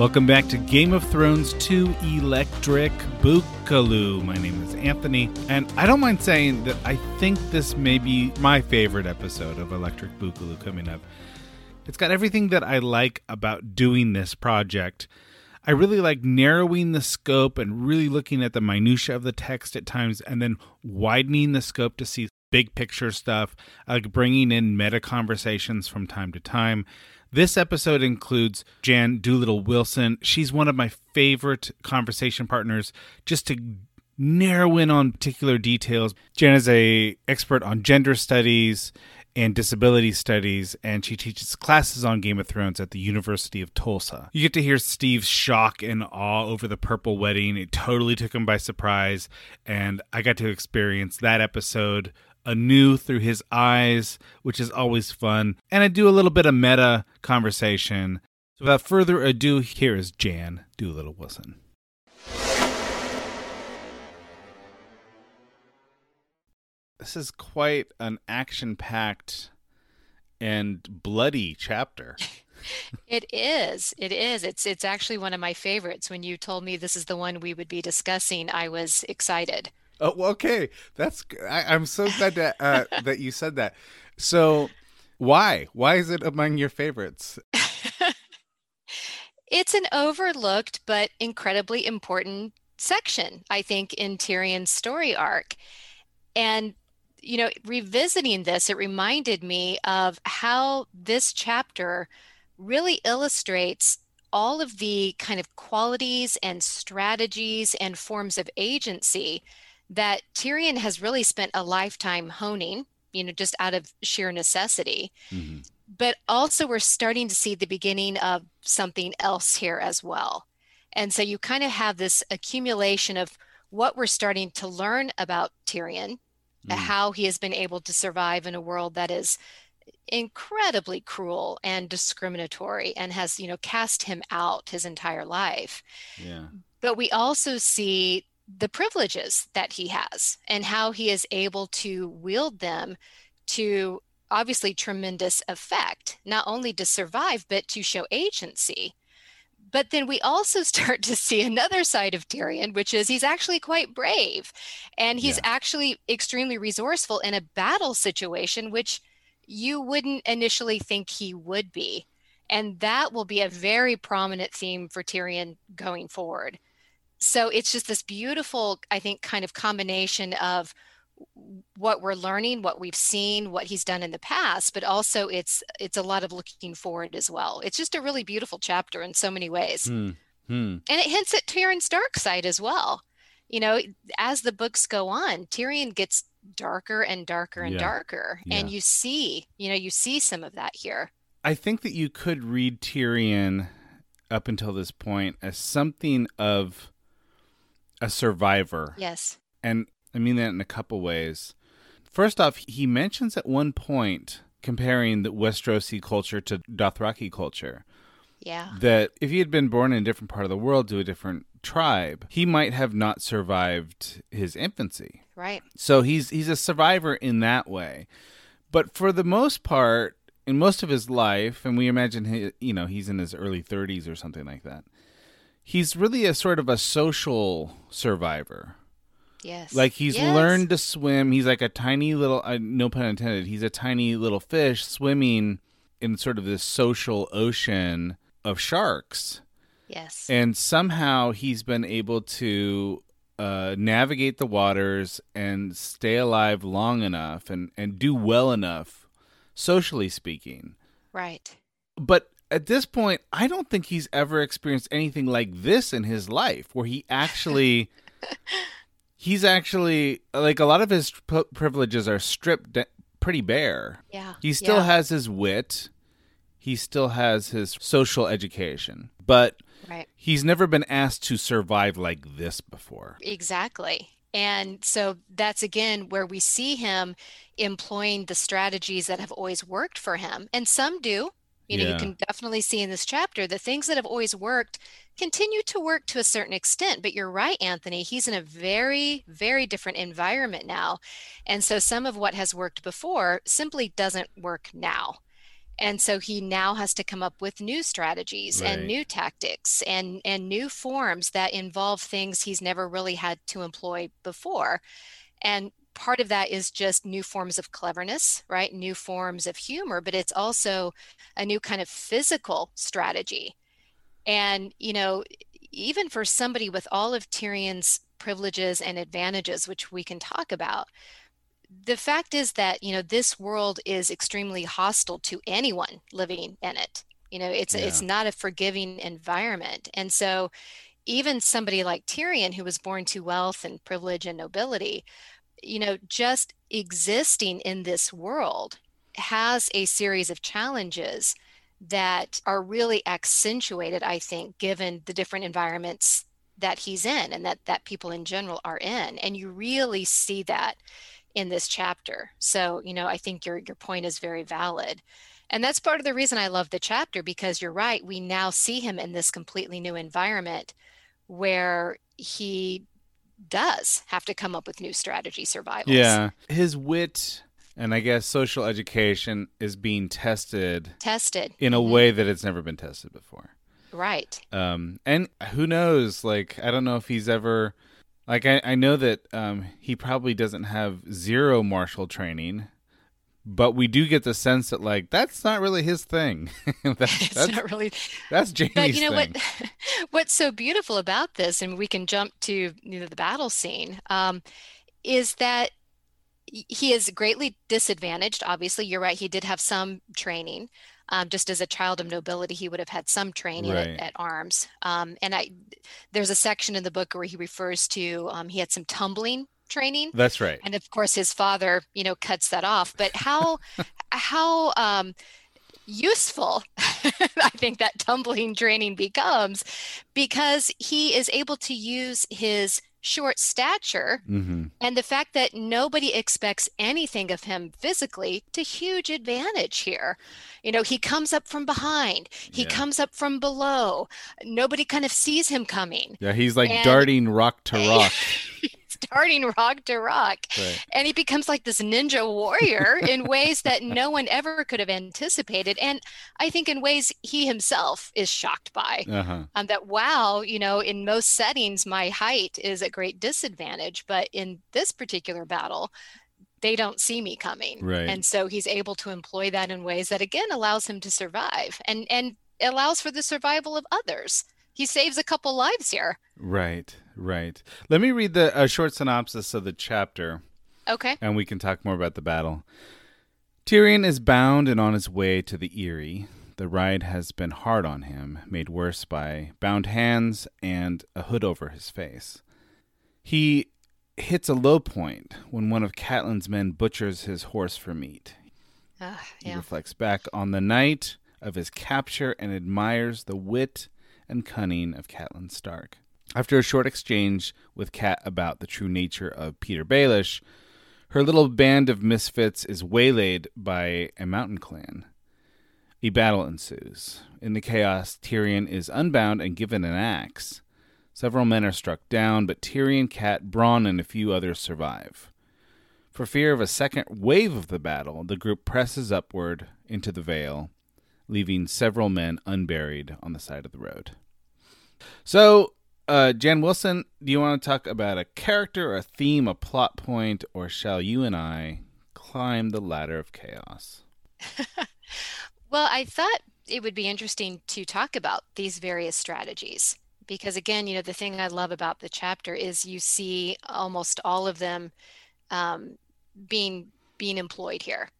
Welcome back to Game of Thrones 2 Electric Boogaloo. My name is Anthony, and I don't mind saying that I think this may be my favorite episode of Electric Boogaloo coming up. It's got everything that I like about doing this project. I really like narrowing the scope and really looking at the minutia of the text at times and then widening the scope to see big picture stuff. Like bringing in meta conversations from time to time. This episode includes Jan Doolittle Wilson. She's one of my favorite conversation partners just to narrow in on particular details. Jan is a expert on gender studies and disability studies, and she teaches classes on Game of Thrones at the University of Tulsa. You get to hear Steve's shock and awe over the purple wedding. It totally took him by surprise, and I got to experience that episode anew through his eyes, which is always fun. And I do a little bit of meta conversation. So without further ado, here is Jan Doolittle Wilson. This is quite an action packed and bloody chapter. it is. It is. It's it's actually one of my favorites. When you told me this is the one we would be discussing, I was excited. Oh, okay. That's good. I, am so glad that uh, that you said that. So, why? Why is it among your favorites? it's an overlooked but incredibly important section, I think, in Tyrion's story arc. And you know, revisiting this, it reminded me of how this chapter really illustrates all of the kind of qualities and strategies and forms of agency that Tyrion has really spent a lifetime honing, you know, just out of sheer necessity. Mm-hmm. But also, we're starting to see the beginning of something else here as well. And so you kind of have this accumulation of what we're starting to learn about Tyrion, mm-hmm. how he has been able to survive in a world that is incredibly cruel and discriminatory and has you know cast him out his entire life yeah but we also see the privileges that he has and how he is able to wield them to obviously tremendous effect, not only to survive, but to show agency. But then we also start to see another side of Tyrion, which is he's actually quite brave and he's yeah. actually extremely resourceful in a battle situation, which you wouldn't initially think he would be. And that will be a very prominent theme for Tyrion going forward so it's just this beautiful i think kind of combination of what we're learning what we've seen what he's done in the past but also it's it's a lot of looking forward as well it's just a really beautiful chapter in so many ways hmm. Hmm. and it hints at tyrion's dark side as well you know as the books go on tyrion gets darker and darker and yeah. darker yeah. and you see you know you see some of that here i think that you could read tyrion up until this point as something of a survivor. Yes. And I mean that in a couple ways. First off, he mentions at one point comparing the Westerosi culture to Dothraki culture. Yeah. That if he had been born in a different part of the world to a different tribe, he might have not survived his infancy. Right. So he's he's a survivor in that way. But for the most part, in most of his life, and we imagine he, you know, he's in his early 30s or something like that he's really a sort of a social survivor. Yes. Like he's yes. learned to swim. He's like a tiny little, uh, no pun intended, he's a tiny little fish swimming in sort of this social ocean of sharks. Yes. And somehow he's been able to uh, navigate the waters and stay alive long enough and, and do well enough, socially speaking. Right. But at this point, I don't think he's ever experienced anything like this in his life, where he actually, he's actually like a lot of his p- privileges are stripped de- pretty bare. Yeah. He still yeah. has his wit, he still has his social education, but right. he's never been asked to survive like this before. Exactly. And so that's again where we see him employing the strategies that have always worked for him. And some do. You know, Yeah. you can definitely see in this chapter the things that have always worked continue to work to a certain extent. But you're right, Anthony. He's in a very, very different environment now. And so some of what has worked before simply doesn't work now. And so he now has to come up with new strategies and new tactics and, and new forms that involve things he's never really had to employ before. And part of that is just new forms of cleverness, right? New forms of humor, but it's also a new kind of physical strategy. And, you know, even for somebody with all of Tyrion's privileges and advantages, which we can talk about, the fact is that, you know, this world is extremely hostile to anyone living in it. You know, it's it's not a forgiving environment. And so even somebody like Tyrion, who was born to wealth and privilege and nobility, you know, just existing in this world has a series of challenges that are really accentuated, I think, given the different environments that he's in and that that people in general are in. And you really see that in this chapter. So, you know, I think your your point is very valid. And that's part of the reason I love the chapter because you're right, we now see him in this completely new environment where he does have to come up with new strategy survival. Yeah. His wit and I guess social education is being tested Tested. in a Mhm. way that it's never been tested before. Right. Um, and who knows? Like, I don't know if he's ever, like, I, I know that um, he probably doesn't have zero martial training, but we do get the sense that, like, that's not really his thing. that's, that's, not really that's Jaime's But you know thing. what? What's so beautiful about this, and we can jump to you know, the battle scene, um, is that he is greatly disadvantaged. Obviously, you're right. He did have some training. Um, just as a child of nobility, he would have had some training Right. at, at arms. Um, and I, there's a section in the book where he refers to um, he had some tumbling training. That's right. And of course, his father, you know, cuts that off. But how how um, useful I think that tumbling training becomes because he is able to use his short stature hmm and the fact that nobody expects anything of him physically to huge advantage here. You know, he comes up from behind, he Yeah. comes up from below. Nobody kind of sees him coming. Yeah, he's like And- darting rock to rock. Starting rock to rock. right. And he becomes like this ninja warrior in ways that no one ever could have anticipated. And I think in ways he himself is shocked by. Uh huh. Um, that, wow, you know, in most settings, my height is a great disadvantage. But in this particular battle, they don't see me coming. Right. And so he's able to employ that in ways that, again, allows him to survive and, and allows for the survival of others. He saves a couple lives here. Right. Right. Let me read the a short synopsis of the chapter. Okay. and we can talk more about the battle. Tyrion is bound and on his way to the Eyrie. The ride has been hard on him, made worse by bound hands and a hood over his face. He hits a low point when one of Catelyn's men butchers his horse for meat. Uh, He reflects back on the night of his capture and admires the wit and cunning of Catelyn Stark. After a short exchange with Cat about the true nature of Petyr Baelish, her little band of misfits is waylaid by a mountain clan. A battle ensues. In the chaos, Tyrion is unbound and given an axe. Several men are struck down, but Tyrion, Cat, Bronn, and a few others survive. For fear of a second wave of the battle, the group presses upward into the Vale, leaving several men unburied on the side of the road. So, uh, Jan Wilson, do you want to talk about a character, a theme, a plot point, or shall you and I climb the ladder of chaos? Well, I thought it would be interesting to talk about these various strategies because, again, you know, the thing I love about the chapter is you see almost all of them um, being being employed here.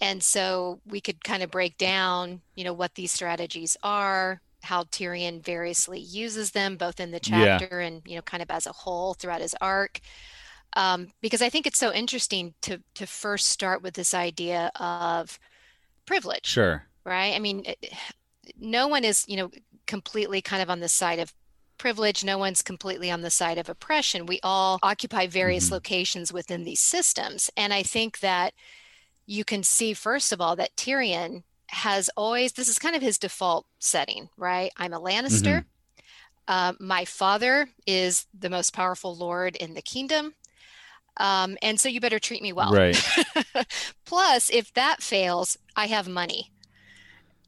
And so we could kind of break down, you know, what these strategies are, how Tyrion variously uses them, both in the chapter yeah. and, you know, kind of as a whole throughout his arc. Um, because I think it's so interesting to to first start with this idea of privilege. Sure. Right. I mean, it, no one is, you know, completely kind of on the side of privilege. No one's completely on the side of oppression. We all occupy various mm-hmm. locations within these systems. And I think that you can see, first of all, that Tyrion has always, this is kind of his default setting, right? I'm a Lannister. Mm-hmm. Uh, my father is the most powerful lord in the kingdom. Um, and so you better treat me well. Right. Plus, if that fails, I have money.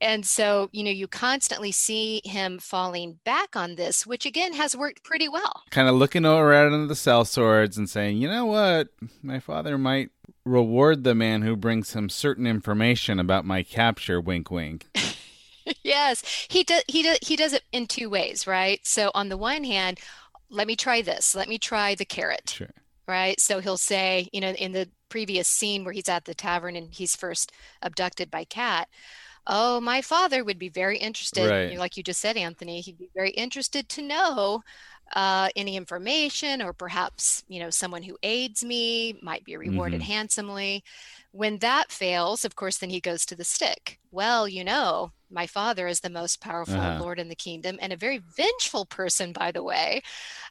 And so, you know, you constantly see him falling back on this, which again has worked pretty well. Kind of looking around into the sellswords and saying, you know what, my father might reward the man who brings him certain information about my capture. Wink, wink. yes, he does. He does. He does it in two ways, right? So on the one hand, let me try this. Let me try the carrot. Sure. Right. So he'll say, you know, in the previous scene where he's at the tavern and he's first abducted by Cat oh, my father would be very interested, right. like you just said, Anthony, he'd be very interested to know uh, any information or perhaps, you know, someone who aids me might be rewarded mm-hmm. handsomely. When that fails, of course, then he goes to the stick. Well, you know, my father is the most powerful uh-huh. lord in the kingdom and a very vengeful person, by the way,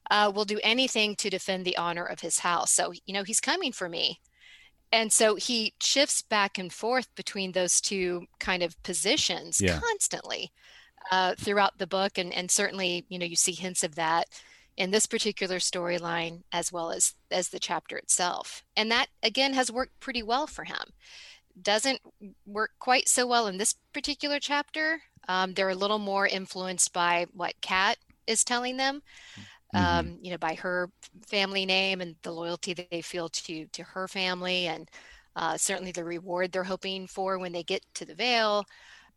uh, will do anything to defend the honor of his house. So, you know, he's coming for me and so he shifts back and forth between those two kind of positions yeah. constantly uh, throughout the book and and certainly you know you see hints of that in this particular storyline as well as as the chapter itself. And that again has worked pretty well for him. Doesn't work quite so well in this particular chapter. Um, they're a little more influenced by what cat is telling them mm-hmm. um, you know, by her family name and the loyalty that they feel to to her family, and uh, certainly the reward they're hoping for when they get to the Vale.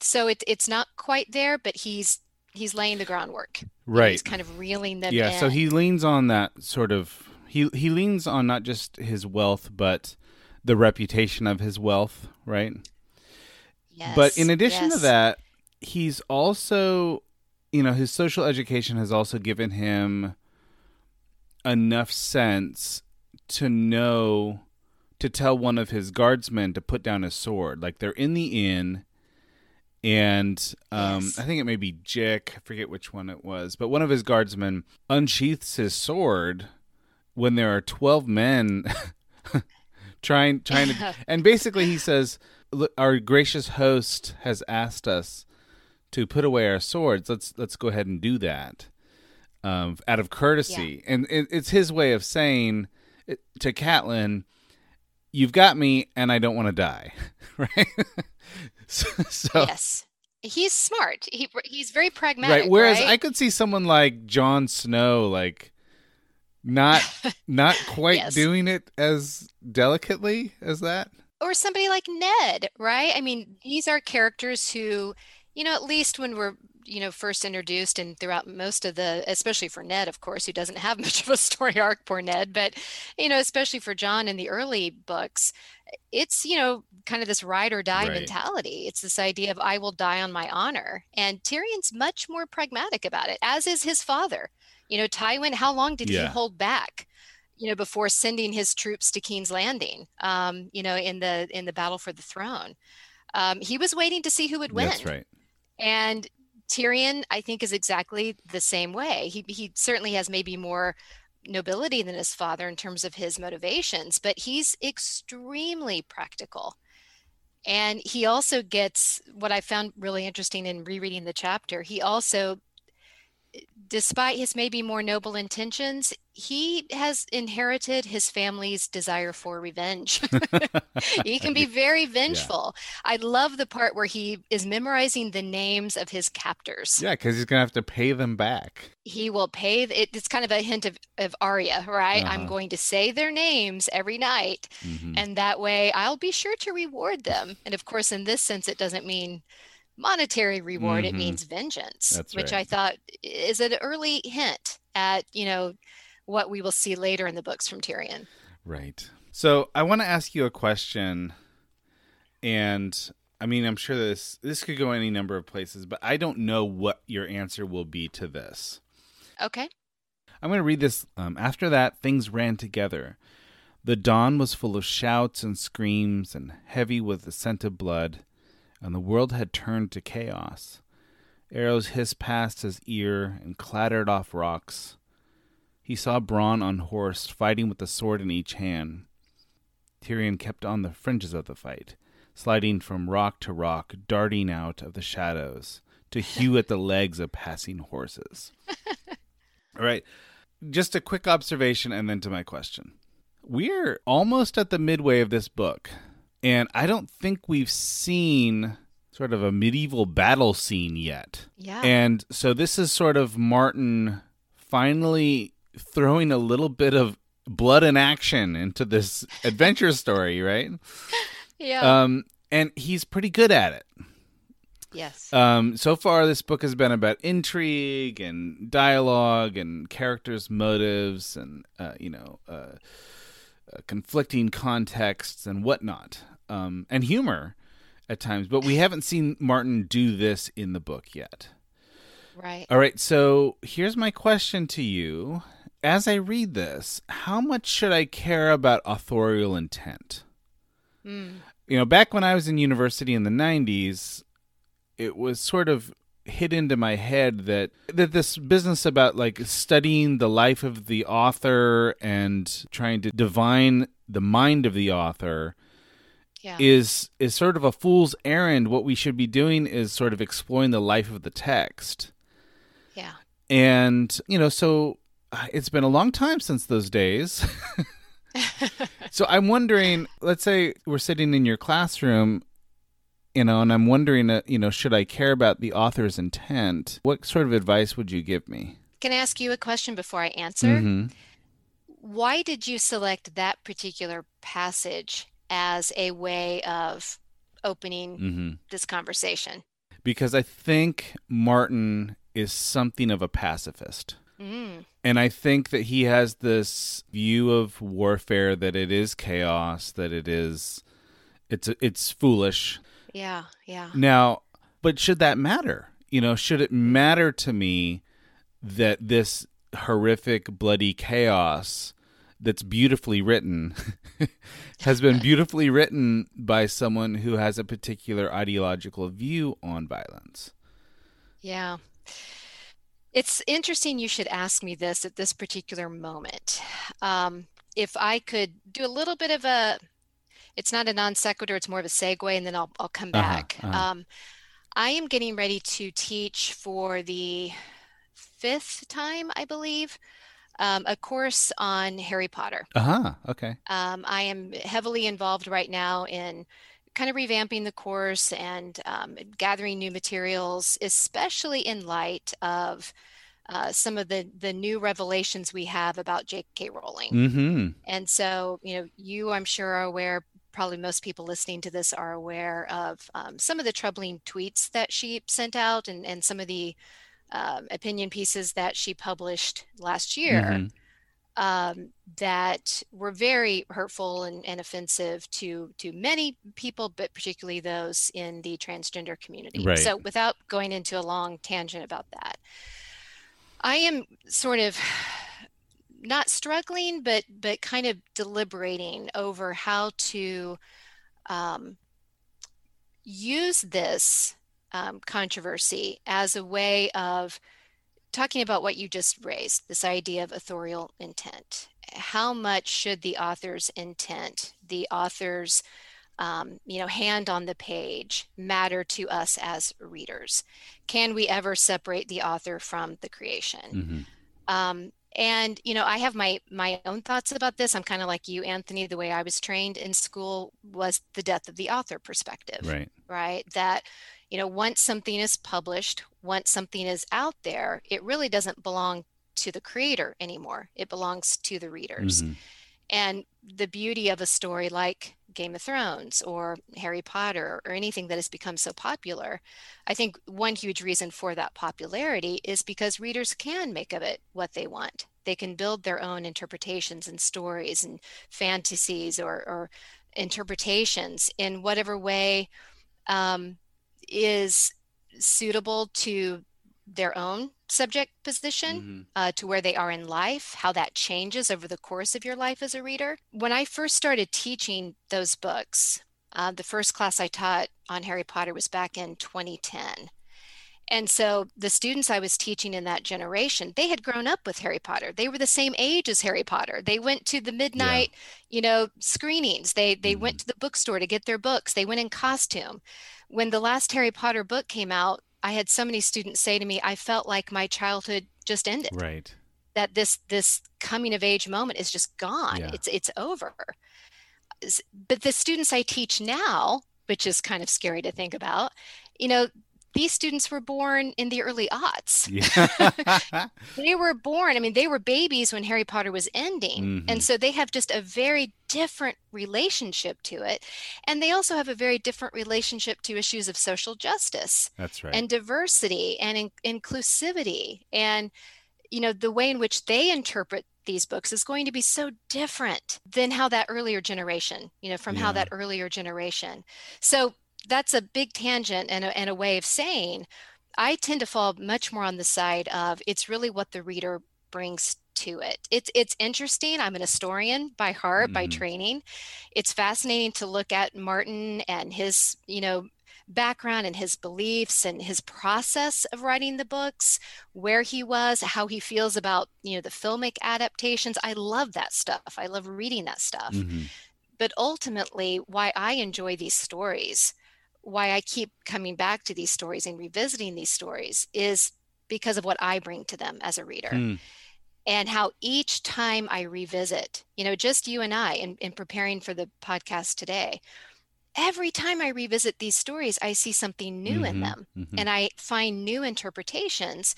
So it, it's not quite there, but he's he's laying the groundwork. Right. He's kind of reeling them. Yeah. In. So he leans on that sort of he he leans on not just his wealth, but the reputation of his wealth, right? Yes. But in addition yes. to that, he's also, you know, his social education has also given him enough sense to know to tell one of his guardsmen to put down his sword. Like they're in the inn, and um, yes. I think it may be Jyck. I forget which one it was, but one of his guardsmen unsheaths his sword when there are twelve men trying trying to, and basically he says, "Our gracious host has asked us." To put away our swords, let's let's go ahead and do that um, out of courtesy, yeah. and it, it's his way of saying to Catelyn, "You've got me, and I don't want to die." right? so, so, yes, he's smart. He he's very pragmatic. Right. Whereas right? I could see someone like Jon Snow, like not not quite yes. doing it as delicately as that, or somebody like Ned. Right. I mean, these are characters who you know, at least when we're you know first introduced and throughout most of the especially for ned of course who doesn't have much of a story arc poor ned but you know especially for jon in the early books it's you know kind of this ride or die right. mentality. It's this idea of i will die on my honor and tyrion's much more pragmatic about it as is his father. You know tywin how long did yeah. he hold back you know before sending his troops to king's landing um you know in the in the battle for the throne? Um he was waiting to see who would win. that's right. And Tyrion, I think, is exactly the same way. He he certainly has maybe more nobility than his father in terms of his motivations, but he's extremely practical. And he also gets what I found really interesting in rereading the chapter. He also despite his maybe more noble intentions, he has inherited his family's desire for revenge. he can be very vengeful. Yeah. I love the part where he is memorizing the names of his captors. Yeah, because he's going to have to pay them back. He will pay. It, it's kind of a hint of, of Arya, right? Uh-huh. I'm going to say their names every night. Mm-hmm. And that way I'll be sure to reward them. And of course, in this sense, it doesn't mean monetary reward mm-hmm. it means vengeance That's which right. i thought is an early hint at you know what we will see later in the books from tyrion right so i want to ask you a question and I mean, I'm sure this this could go any number of places, but I don't know what your answer will be to this. Okay. I'm going to read this. Um, After that, things ran together. The dawn was full of shouts and screams and heavy with the scent of blood, and the world had turned to chaos. Arrows hissed past his ear and clattered off rocks. He saw Bronn on horse, fighting with a sword in each hand. Tyrion kept on the fringes of the fight, sliding from rock to rock, darting out of the shadows to hew at the legs of passing horses. All right, just a quick observation and then to my question. We're almost at the midway of this book, and I don't think we've seen sort of a medieval battle scene yet. Yeah. And so this is sort of Martin finally throwing a little bit of blood and action into this adventure story, right? yeah. Um, and he's pretty good at it. yes. Um, so far, this book has been about intrigue and dialogue and characters' motives and uh, you know uh, conflicting contexts and whatnot, um, and humor at times. But we haven't seen Martin do this in the book yet. right. All right, so here's my question to you. As I read this, how much should I care about authorial intent? Mm. You know, back when I was in university in the 90s, it was sort of hit into my head that that this business about like studying the life of the author and trying to divine the mind of the author Yeah. is is sort of a fool's errand. What we should be doing is sort of exploring the life of the text. yeah. And, you know, so uh, it's been a long time since those days. so I'm wondering, let's say we're sitting in your classroom, you know, and I'm wondering, uh, you know, should I care about the author's intent? What sort of advice would you give me? Can I ask you a question before I answer? hmm Why did you select that particular passage as a way of opening hmm this conversation? Because I think Martin is something of a pacifist. Mm. And I think that he has this view of warfare that it is chaos, that it is it's it's foolish. Yeah, yeah. Now, but should that matter? You know, should it matter to me that this horrific bloody chaos that's beautifully written has been beautifully written by someone who has a particular ideological view on violence? Yeah. It's interesting you should ask me this at this particular moment. Um, if I could do a little bit of a, it's not a non sequitur, it's more of a segue, and then I'll, I'll come Uh-huh, back. uh-huh. Um, I am getting ready to teach for the fifth time, I believe, um, a course on Harry Potter. Uh-huh. Okay. Um, I am heavily involved right now in kind of revamping the course and um, gathering new materials, especially in light of uh, some of the the new revelations we have about J.K. Rowling. Mm-hmm. And so, you know, you, I'm sure, are aware. Probably most people listening to this are aware of um, some of the troubling tweets that she sent out and, and some of the um, opinion pieces that she published last year Mhm. um, that were very hurtful and, and offensive to to many people, but particularly those in the transgender community. Right. So, without going into a long tangent about that, I am sort of not struggling, but but kind of deliberating over how to um, use this um, controversy as a way of talking about what you just raised this idea of authorial intent. How much should the author's intent, the author's um, you know, hand on the page matter to us as readers? Can we ever separate the author from the creation? Mhm. Um, and you know, I have my my own thoughts about this. I'm kind of like you, Anthony. The way I was trained in school was the death of the author perspective Right. right? That, you know, once something is published, once something is out there, it really doesn't belong to the creator anymore. It belongs to the readers. Mhm. And the beauty of a story like Game of Thrones or Harry Potter or anything that has become so popular, I think one huge reason for that popularity is because readers can make of it what they want. They can build their own interpretations and stories and fantasies or, or interpretations in whatever way um, is suitable to their own subject position mm-hmm. uh, to where they are in life, how that changes over the course of your life as a reader. When I first started teaching those books, uh, the first class I taught on Harry Potter was back in 2010. And so the students I was teaching in that generation, they had grown up with Harry Potter. They were the same age as Harry Potter. They went to the midnight, yeah. you know, screenings. They they mm-hmm. went to the bookstore to get their books. They went in costume. When the last Harry Potter book came out, I had so many students say to me, I felt like my childhood just ended. Right. That this this coming of age moment is just gone. Yeah. It's it's over. But the students I teach now, which is kind of scary to think about, you know, these students were born in the early aughts. Yeah. they were born, I mean, they were babies when Harry Potter was ending. Mm-hmm. And so they have just a very different relationship to it. And they also have a very different relationship to issues of social justice. That's right. And diversity and in- inclusivity. And, you know, the way in which they interpret these books is going to be so different than how that earlier generation, you know, from yeah. how that earlier generation. So that's a big tangent and a, and a way of saying I tend to fall much more on the side of it's really what the reader brings to it. It's it's interesting. I'm an historian by heart, mm-hmm. by training. It's fascinating to look at Martin and his, you know, background and his beliefs and his process of writing the books, where he was, how he feels about, you know, the filmic adaptations. I love that stuff. I love reading that stuff. Mm-hmm. But ultimately, why I enjoy these stories why I keep coming back to these stories and revisiting these stories is because of what I bring to them as a reader. Mm. And how each time I revisit, you know, just you and I in, in preparing for the podcast today, every time I revisit these stories, I see something new mm-hmm, in them mm-hmm. and I find new interpretations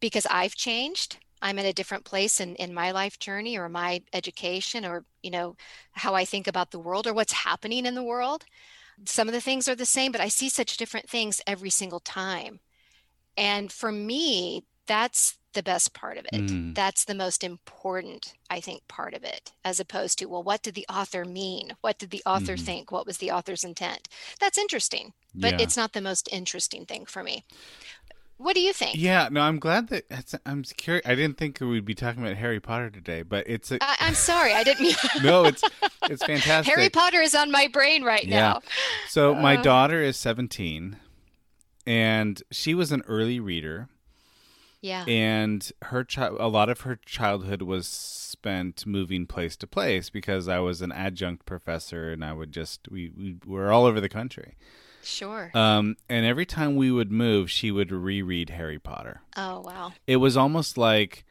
because I've changed. I'm at a different place in, in my life journey or my education or, you know, how I think about the world or what's happening in the world. Some of the things are the same, but I see such different things every single time. And for me, that's the best part of it. Mm. That's the most important, I think, part of it, as opposed to, well, what did the author mean? What did the author mm. think? What was the author's intent? That's interesting, but yeah. it's not the most interesting thing for me. What do you think? Yeah, no, I'm glad that I'm curious. I didn't think we'd be talking about Harry Potter today, but it's. A, I, I'm sorry, I didn't mean. no, it's it's fantastic. Harry Potter is on my brain right yeah. now. So uh, my daughter is 17, and she was an early reader. Yeah. And her child, a lot of her childhood was spent moving place to place because I was an adjunct professor, and I would just we we were all over the country. Sure. Um, and every time we would move, she would reread Harry Potter. Oh, wow. It was almost like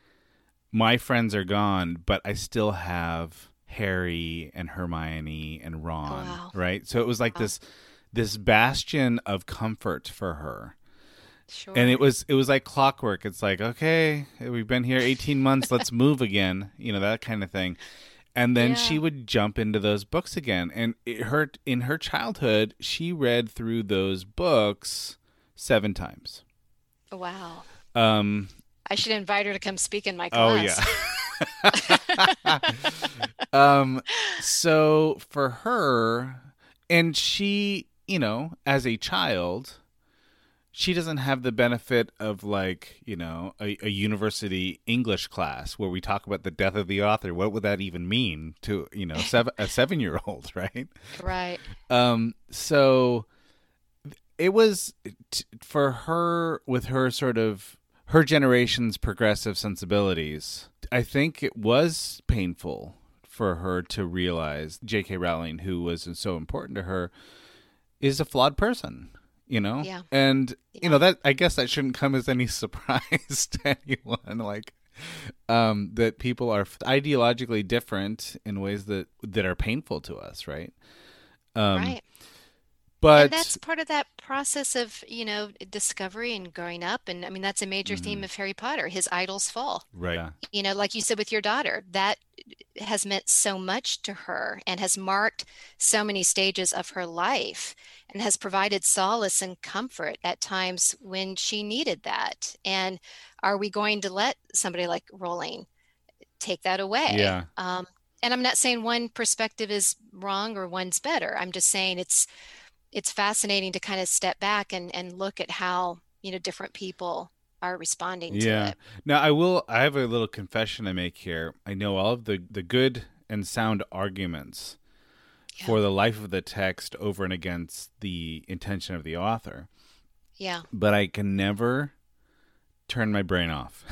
my friends are gone, but I still have Harry and Hermione and Ron, oh, wow. right? So it was like wow. this this bastion of comfort for her. Sure. And it was it was like clockwork. It's like, okay, we've been here 18 months, let's move again, you know, that kind of thing and then yeah. she would jump into those books again. And it hurt in her childhood she read through those books seven times. Wow. Um i should invite her to come speak in my class. oh yeah. Um so for her and she you know as a child she doesn't have the benefit of like you know a, a, university english class where we talk about the death of the author. What would that even mean to you know seven, a seven year old right? Right. Um so it was t- for her with her sort of her generation's progressive sensibilities i think it was painful for her to realize j.k rowling who was so important to her is a flawed person you know yeah. and yeah. you know that i guess that shouldn't come as any surprise to anyone like um that people are ideologically different in ways that that are painful to us right um right but and that's part of that process of you know discovery and growing up and i mean that's a major mm-hmm. theme of harry potter his idols fall. Right. You know like you said with your daughter that has meant so much to her and has marked so many stages of her life and has provided solace and comfort at times when she needed that. And are we going to let somebody like rowling take that away? Yeah. Um, and I'm not saying one perspective is wrong or one's better. I'm just saying it's it's fascinating to kind of step back and and look at how you know different people are responding yeah. to it. Now I will. I have a little confession to make here. I know all of the the good and sound arguments yeah. for the life of the text over and against the intention of the author. Yeah. But I can never turn my brain off.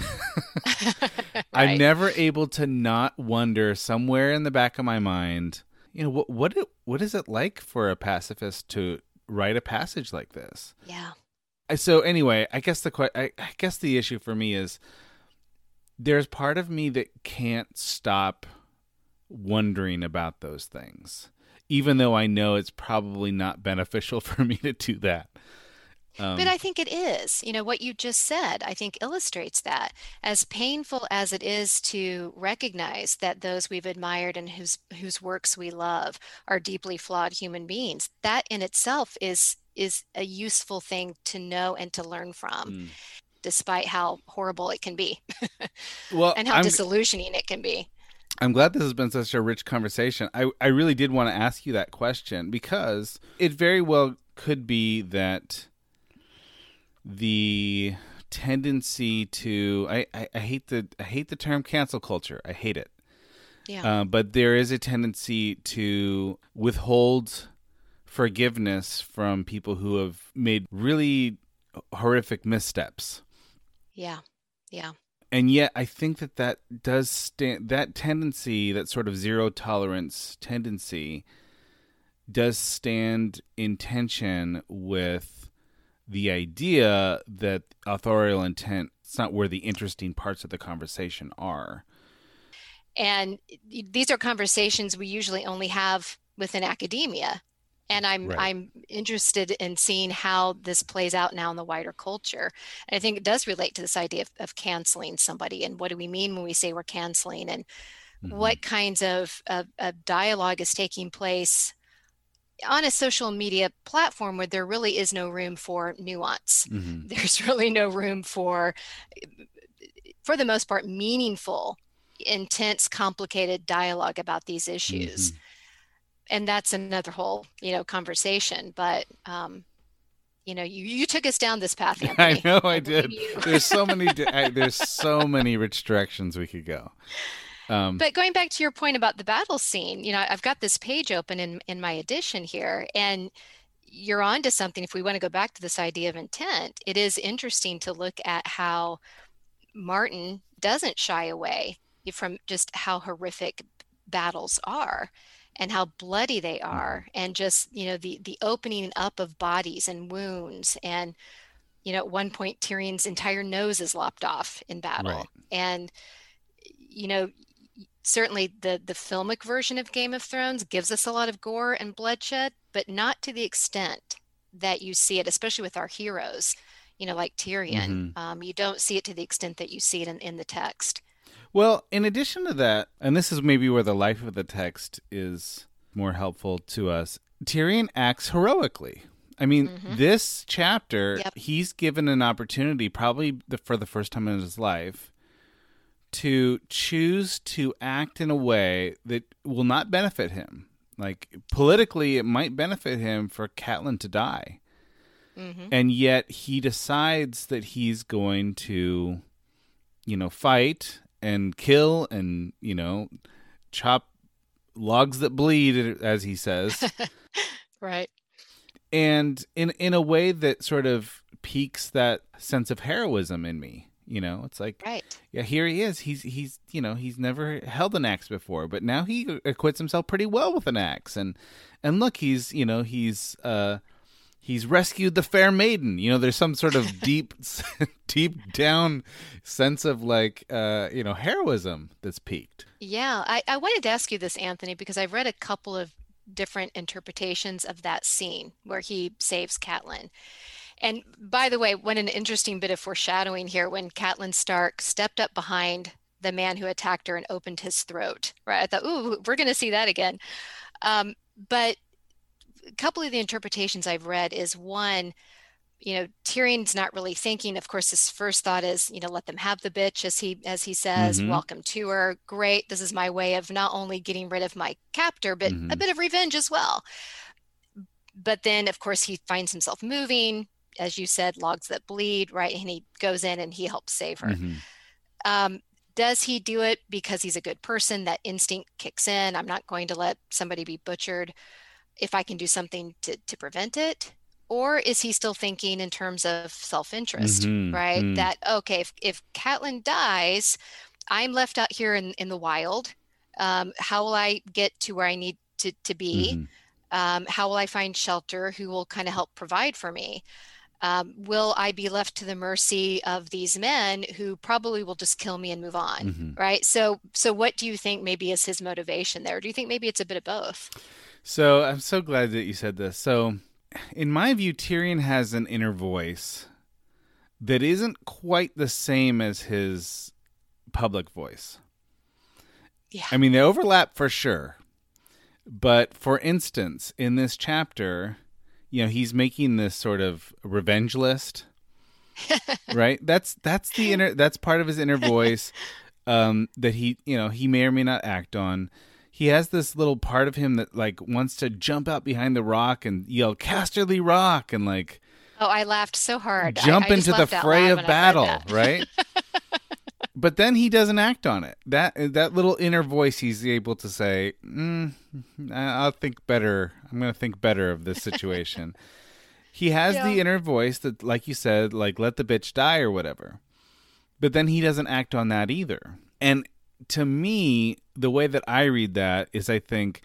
right. I'm never able to not wonder somewhere in the back of my mind, you know, what what what is it like for a pacifist to write a passage like this? Yeah. So anyway, I guess the I, I guess the issue for me is there's part of me that can't stop wondering about those things, even though I know it's probably not beneficial for me to do that. Um, but I think it is. You know, what you just said, I think illustrates that. As painful as it is to recognize that those we've admired and whose whose works we love are deeply flawed human beings, that in itself is is a useful thing to know and to learn from. Mm. Despite how horrible it can be, well, and how I'm, disillusioning it can be. I'm glad this has been such a rich conversation. I, I really did want to ask you that question because it very well could be that the tendency to I, I, I, hate the I hate the term cancel culture. I hate it. Yeah. Uh, but there is a tendency to withhold forgiveness from people who have made really horrific missteps. Yeah. Yeah. And yet I think that that does stand that tendency, that sort of zero tolerance tendency does stand in tension with the idea that authorial intent it's not where the interesting parts of the conversation are. And these are conversations we usually only have within academia. And I'm right. I'm interested in seeing how this plays out now in the wider culture. And I think it does relate to this idea of, of canceling somebody and what do we mean when we say we're canceling and mm-hmm. what kinds of, of, of dialogue is taking place on a social media platform where there really is no room for nuance. Mm-hmm. There's really no room for, for the most part, meaningful, intense, complicated dialogue about these issues. Mm-hmm. And that's another whole, you know, conversation. But um, you know, you, you took us down this path. Anthony. I know I, I did. there's so many. there's so many rich directions we could go. Um, but going back to your point about the battle scene, you know, I've got this page open in in my edition here, and you're on to something. If we want to go back to this idea of intent, it is interesting to look at how Martin doesn't shy away from just how horrific battles are and how bloody they mm-hmm. are and just you know the the opening up of bodies and wounds and you know at one point tyrion's entire nose is lopped off in battle right. and you know certainly the the filmic version of Game of Thrones gives us a lot of gore and bloodshed, but not to the extent that you see it, especially with our heroes, you know, like Tyrion. Mm-hmm. Um, you don't see it to the extent that you see it in, in the text. Well, in addition to that, and this is maybe where the life of the text is more helpful to us, Tyrion acts heroically. I mean, mm-hmm. this chapter, yep. he's given an opportunity, probably the, for the first time in his life, to choose to act in a way that will not benefit him. Like politically, it might benefit him for Catelyn to die. Mm-hmm. And yet he decides that he's going to, you know, fight and kill and, you know, chop logs that bleed, as he says. right. And in in a way that sort of piques that sense of heroism in me. You know, it's like, right. yeah, here he is. He's he's you know he's never held an axe before, but now he acquits himself pretty well with an axe. And and look, he's you know he's uh he's rescued the fair maiden. You know, there's some sort of deep deep down sense of like uh you know heroism that's piqued. Yeah, I I wanted to ask you this, Anthony, because I've read a couple of different interpretations of that scene where he saves Catelyn. And by the way, what an interesting bit of foreshadowing here when Catelyn Stark stepped up behind the man who attacked her and opened his throat. Right? I thought, ooh, we're going to see that again. Um, but a couple of the interpretations I've read is one, you know tyrion's not really thinking of course his first thought is you know let them have the bitch as he as he says mm-hmm. welcome to her great this is my way of not only getting rid of my captor but mm-hmm. a bit of revenge as well but then of course he finds himself moving as you said logs that bleed right? And he goes in and he helps save her. Mm-hmm. um, does he do it because he's a good person? That instinct kicks in. I'm not going to let somebody be butchered if i can do something to, to prevent it. Or is he still thinking in terms of self-interest mm-hmm, right? Mm. that okay if, if Catelyn dies i'm left out here in, in the wild. Um, how will i get to where i need to, to be? Mm-hmm. um, how will i find shelter who will kind of help provide for me um, will i be left to the mercy of these men who probably will just kill me and move on mm-hmm. right so so what do you think maybe is his motivation there do you think maybe it's a bit of both so i'm so glad that you said this so in my view, Tyrion has an inner voice that isn't quite the same as his public voice. Yeah. I mean, they overlap for sure. But for instance, in this chapter, you know, he's making this sort of revenge list. right? That's that's the inner that's part of his inner voice um that he, you know, he may or may not act on he has this little part of him that like wants to jump out behind the rock and yell Casterly Rock and like Oh, I laughed so hard. Jump I, I into the fray of battle, right? but then he doesn't act on it. That that little inner voice, he's able to say, mm, "I'll think better. I'm going to think better of this situation." he has yeah. the inner voice that, like you said, like let the bitch die or whatever. But then he doesn't act on that either. And to me, the way that I read that is I think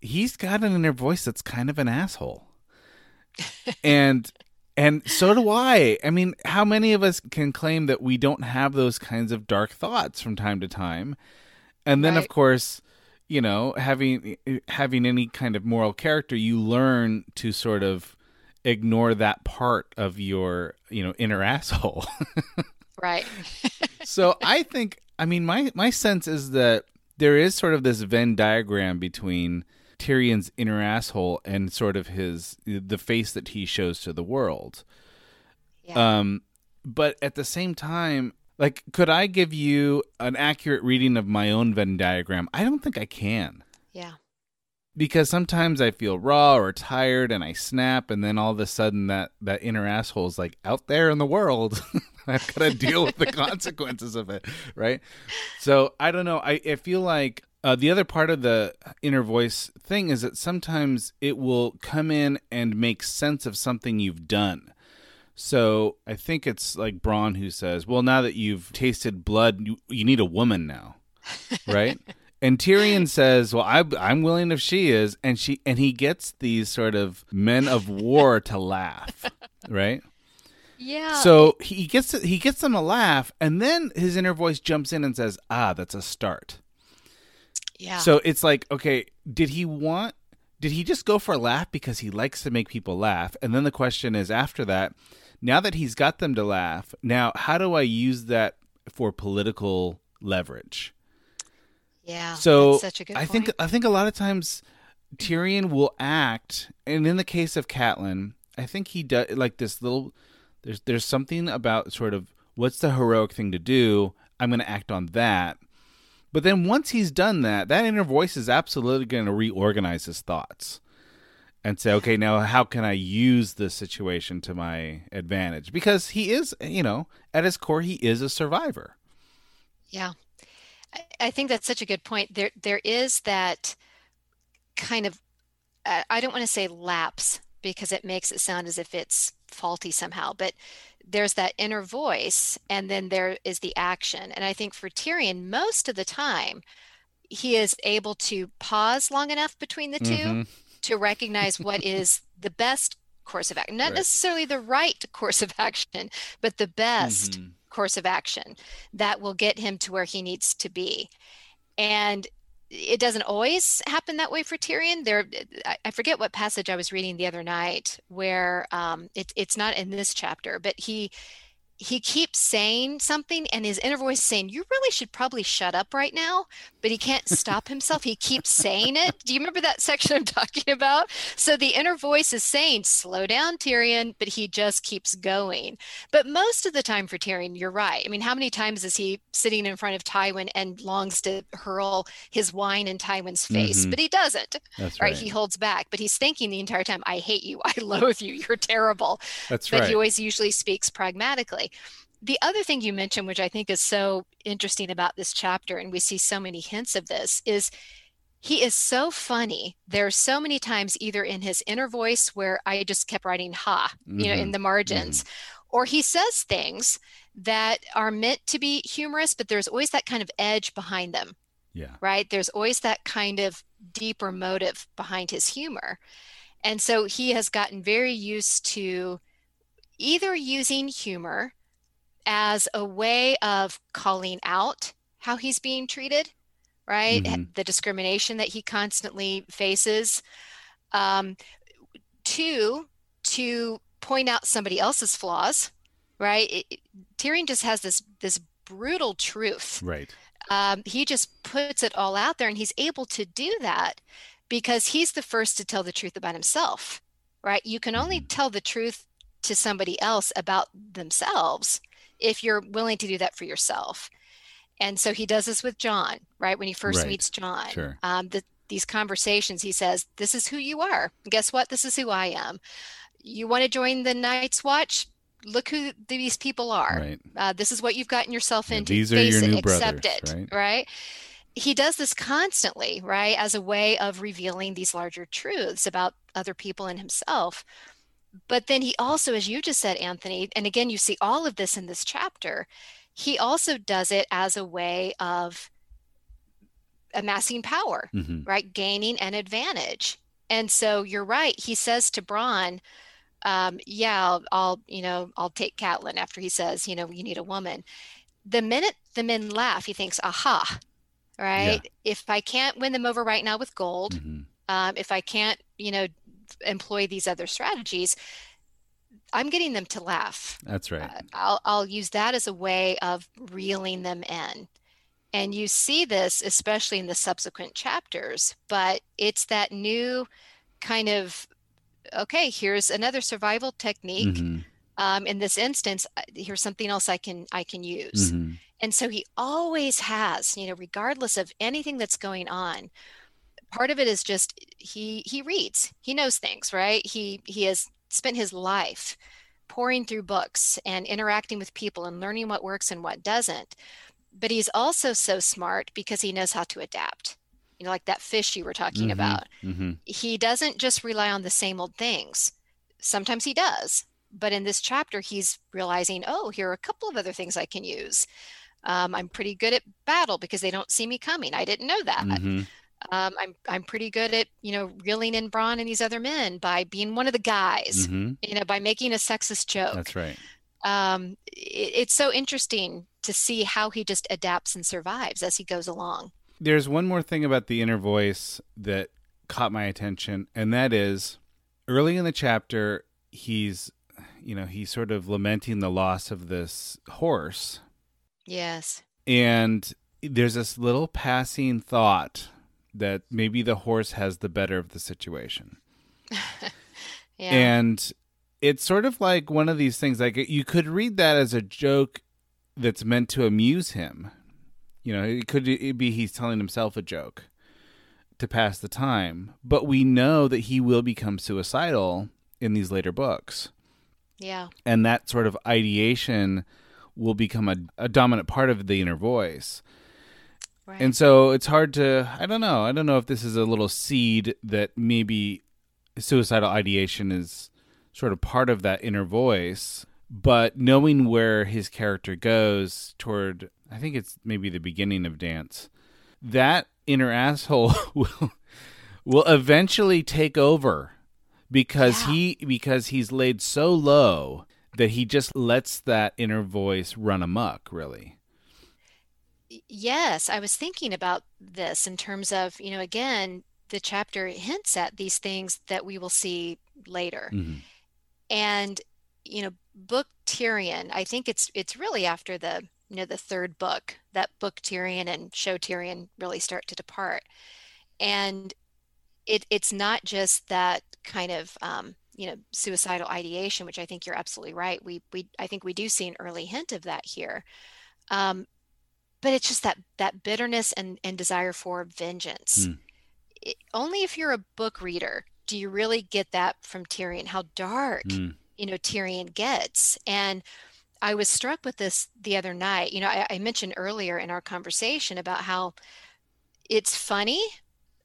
he's got an inner voice that's kind of an asshole. and and so do I. I mean, how many of us can claim that we don't have those kinds of dark thoughts from time to time? And then right. of course, you know, having having any kind of moral character, you learn to sort of ignore that part of your, you know, inner asshole. right. so I think I mean, my my sense is that there is sort of this Venn diagram between Tyrion's inner asshole and sort of his the face that he shows to the world. Yeah. Um, but at the same time, like, could I give you an accurate reading of my own Venn diagram? I don't think I can. Yeah. Because sometimes I feel raw or tired and I snap, and then all of a sudden that that inner asshole is like out there in the world. I've got to deal with the consequences of it, right? So I don't know. I, I feel like uh, the other part of the inner voice thing is that sometimes it will come in and make sense of something you've done. So I think it's like Bronn who says, "Well, now that you've tasted blood, you, you need a woman now, right?" and Tyrion says, "Well, I, I'm willing if she is," and she and he gets these sort of men of war to laugh, right? Yeah. So he gets he gets them to laugh, and then his inner voice jumps in and says, "Ah, that's a start." Yeah. So it's like, okay, did he want? Did he just go for a laugh because he likes to make people laugh? And then the question is, after that, now that he's got them to laugh, now how do I use that for political leverage? Yeah. So such a good I think I think a lot of times Tyrion will act, and in the case of Catelyn, I think he does like this little there's there's something about sort of what's the heroic thing to do. I'm going to act on that. But then once he's done that, that inner voice is absolutely going to reorganize his thoughts and say, okay, now how can I use this situation to my advantage? Because he is, you know, at his core, he is a survivor. Yeah. I think that's such a good point. There, there is that kind of, uh, I don't want to say lapse because it makes it sound as if it's faulty somehow but there's that inner voice and then there is the action and i think for tyrion most of the time he is able to pause long enough between the 2 mm-hmm. to recognize what is the best course of action not right. necessarily the right course of action but the best mm-hmm. course of action that will get him to where he needs to be and it doesn't always happen that way for Tyrion. There, I forget what passage I was reading the other night where um, it, it's not in this chapter, but he he keeps saying something and his inner voice saying you really should probably shut up right now but he can't stop himself. He keeps saying it. Do you remember that section i'm talking about? So the inner voice is saying slow down tyrion but he just keeps going. But most of the time for tyrion you're right. I mean how many times is he sitting in front of tywin and longs to hurl his wine in tywin's face? Mm-hmm. but he doesn't That's right. right. he holds back but he's thinking the entire time i hate you. I loathe you. You're terrible. That's but right. he always usually speaks pragmatically the other thing you mentioned, which I think is so interesting about this chapter, and we see so many hints of this, is he is so funny. There are so many times, either in his inner voice, where I just kept writing ha, mm-hmm. you know, in mm-hmm. the margins, mm-hmm. or he says things that are meant to be humorous, but there's always that kind of edge behind them. Yeah. Right. There's always that kind of deeper motive behind his humor. And so he has gotten very used to either using humor as a way of calling out how he's being treated, right? Mm-hmm. The discrimination that he constantly faces. Um, two, to point out somebody else's flaws, right? It, Tyrion just has this this brutal truth. Right. Um, he just puts it all out there, and he's able to do that because he's the first to tell the truth about himself, right? You can only mm-hmm. tell the truth to somebody else about themselves if you're willing to do that for yourself. And so he does this with Jon, right? When he first right. meets Jon, sure. um, the, these conversations, he says, This is who you are. guess what? This is who I am. You want to join the Night's Watch? Look who these people are. Right. Uh, this is what you've gotten yourself yeah, into. These are Face your it, new accept brothers, it, right? right? He does this constantly, right, as a way of revealing these larger truths about other people and himself. But then he also, as you just said, Anthony, and again, you see all of this in this chapter, he also does it as a way of amassing power, mm-hmm. right? Gaining an advantage. And so you're right. He says to Bronn, um, yeah, I'll, I'll, you know, I'll take Catelyn after he says, you know, you need a woman. The minute the men laugh, he thinks, aha, right? Yeah. If I can't win them over right now with gold, mm-hmm. um, if I can't, you know, employ these other strategies i'm getting them to laugh that's right uh, I'll, I'll use that as a way of reeling them in and you see this especially in the subsequent chapters but it's that new kind of okay here's another survival technique mm-hmm. um, in this instance uh, here's something else i can i can use mm-hmm. and so he always has you know regardless of anything that's going on part of it is just he he reads he knows things right? He he has spent his life pouring through books and interacting with people and learning what works and what doesn't. But he's also so smart because he knows how to adapt. You know like that fish you were talking mm-hmm, about. mm-hmm. he doesn't just rely on the same old things. Sometimes he does but in this chapter he's realizing oh here are a couple of other things i can use. Um, i'm pretty good at battle because they don't see me coming. I didn't know that. Mm-hmm um, I'm I'm pretty good at you know reeling in Bronn and these other men by being one of the guys, mm-hmm. you know, by making a sexist joke. That's right. Um, it, it's so interesting to see how he just adapts and survives as he goes along. There's one more thing about the inner voice that caught my attention, and that is early in the chapter, he's you know he's sort of lamenting the loss of this horse. Yes. And there's this little passing thought that maybe the horse has the better of the situation. yeah. And it's sort of like one of these things like you could read that as a joke that's meant to amuse him. You know, it could be he's telling himself a joke to pass the time, but we know that he will become suicidal in these later books. Yeah. And that sort of ideation will become a, a dominant part of the inner voice. Right. And so it's hard to I don't know. I don't know if this is a little seed that maybe suicidal ideation is sort of part of that inner voice, but knowing where his character goes toward I think it's maybe the beginning of dance. That inner asshole will will eventually take over because yeah. he because he's laid so low that he just lets that inner voice run amok really yes, I was thinking about this in terms of, you know, again, the chapter hints at these things that we will see later. Mm-hmm. And you know, book Tyrion, I think it's it's really after the you know the third book that book Tyrion and show Tyrion really start to depart, and it it's not just that kind of um, you know suicidal ideation, which I think you're absolutely right. We we I think we do see an early hint of that here, um, but it's just that that bitterness and and desire for vengeance. Mm. It, only if you're a book reader do you really get that from Tyrion. How dark mm. you know Tyrion gets, and I was struck with this the other night. You know, I, I mentioned earlier in our conversation about how it's funny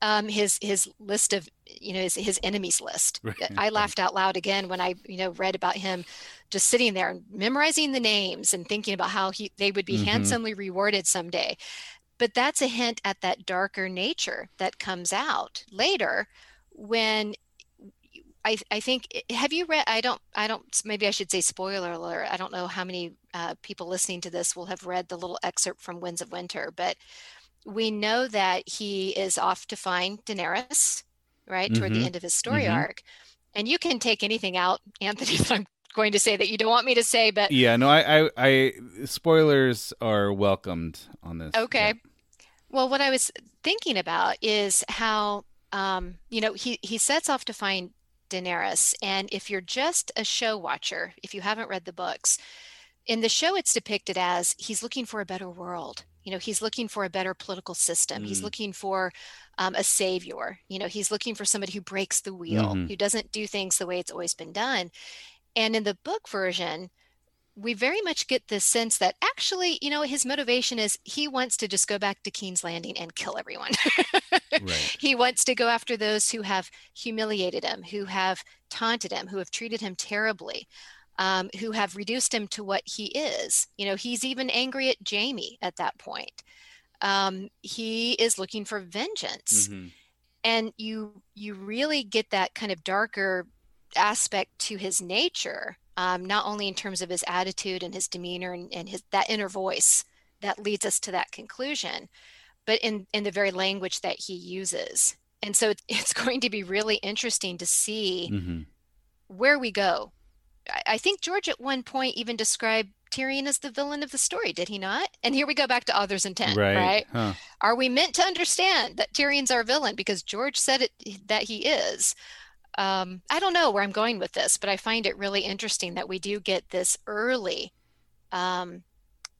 um, his his list of you know his, his enemies list. Right. I laughed out loud again when I you know read about him just sitting there and memorizing the names and thinking about how he they would be mm-hmm. handsomely rewarded someday. But that's a hint at that darker nature that comes out later when I, I think have you read i don't i don't maybe i should say spoiler alert i don't know how many uh, people listening to this will have read the little excerpt from winds of winter but we know that he is off to find Daenerys, right, mm-hmm. toward the mm-hmm. end of his story mm-hmm. arc. And you can take anything out, Anthony, that I'm going to say that you don't want me to say, but yeah, no, I, I, I spoilers are welcomed on this. Okay. Yeah. Well, what I was thinking about is how, um, you know, he he sets off to find Daenerys, and if you're just a show watcher, if you haven't read the books, in the show it's depicted as he's looking for a better world you know he's looking for a better political system mm. he's looking for um, a savior you know he's looking for somebody who breaks the wheel mm-hmm. who doesn't do things the way it's always been done and in the book version we very much get this sense that actually, you know, his motivation is he wants to just go back to King's Landing and kill everyone. right. He wants to go after those who have humiliated him, who have taunted him, who have treated him terribly um, who have reduced him to what he is. You know, he's even angry at Jaime at that point. Um, he is looking for vengeance, mm-hmm. and you you really get that kind of darker aspect to his nature, um, not only in terms of his attitude and his demeanor and, and his that inner voice that leads us to that conclusion, but in in the very language that he uses. And so it's going to be really interesting to see mm-hmm. where we go I think George at one point even described Tyrion as the villain of the story, did he not? And here we go back to author's intent, right? right? Huh. Are we meant to understand that Tyrion's our villain because George said it that he is? Um, I don't know where I'm going with this, but I find it really interesting that we do get this early um,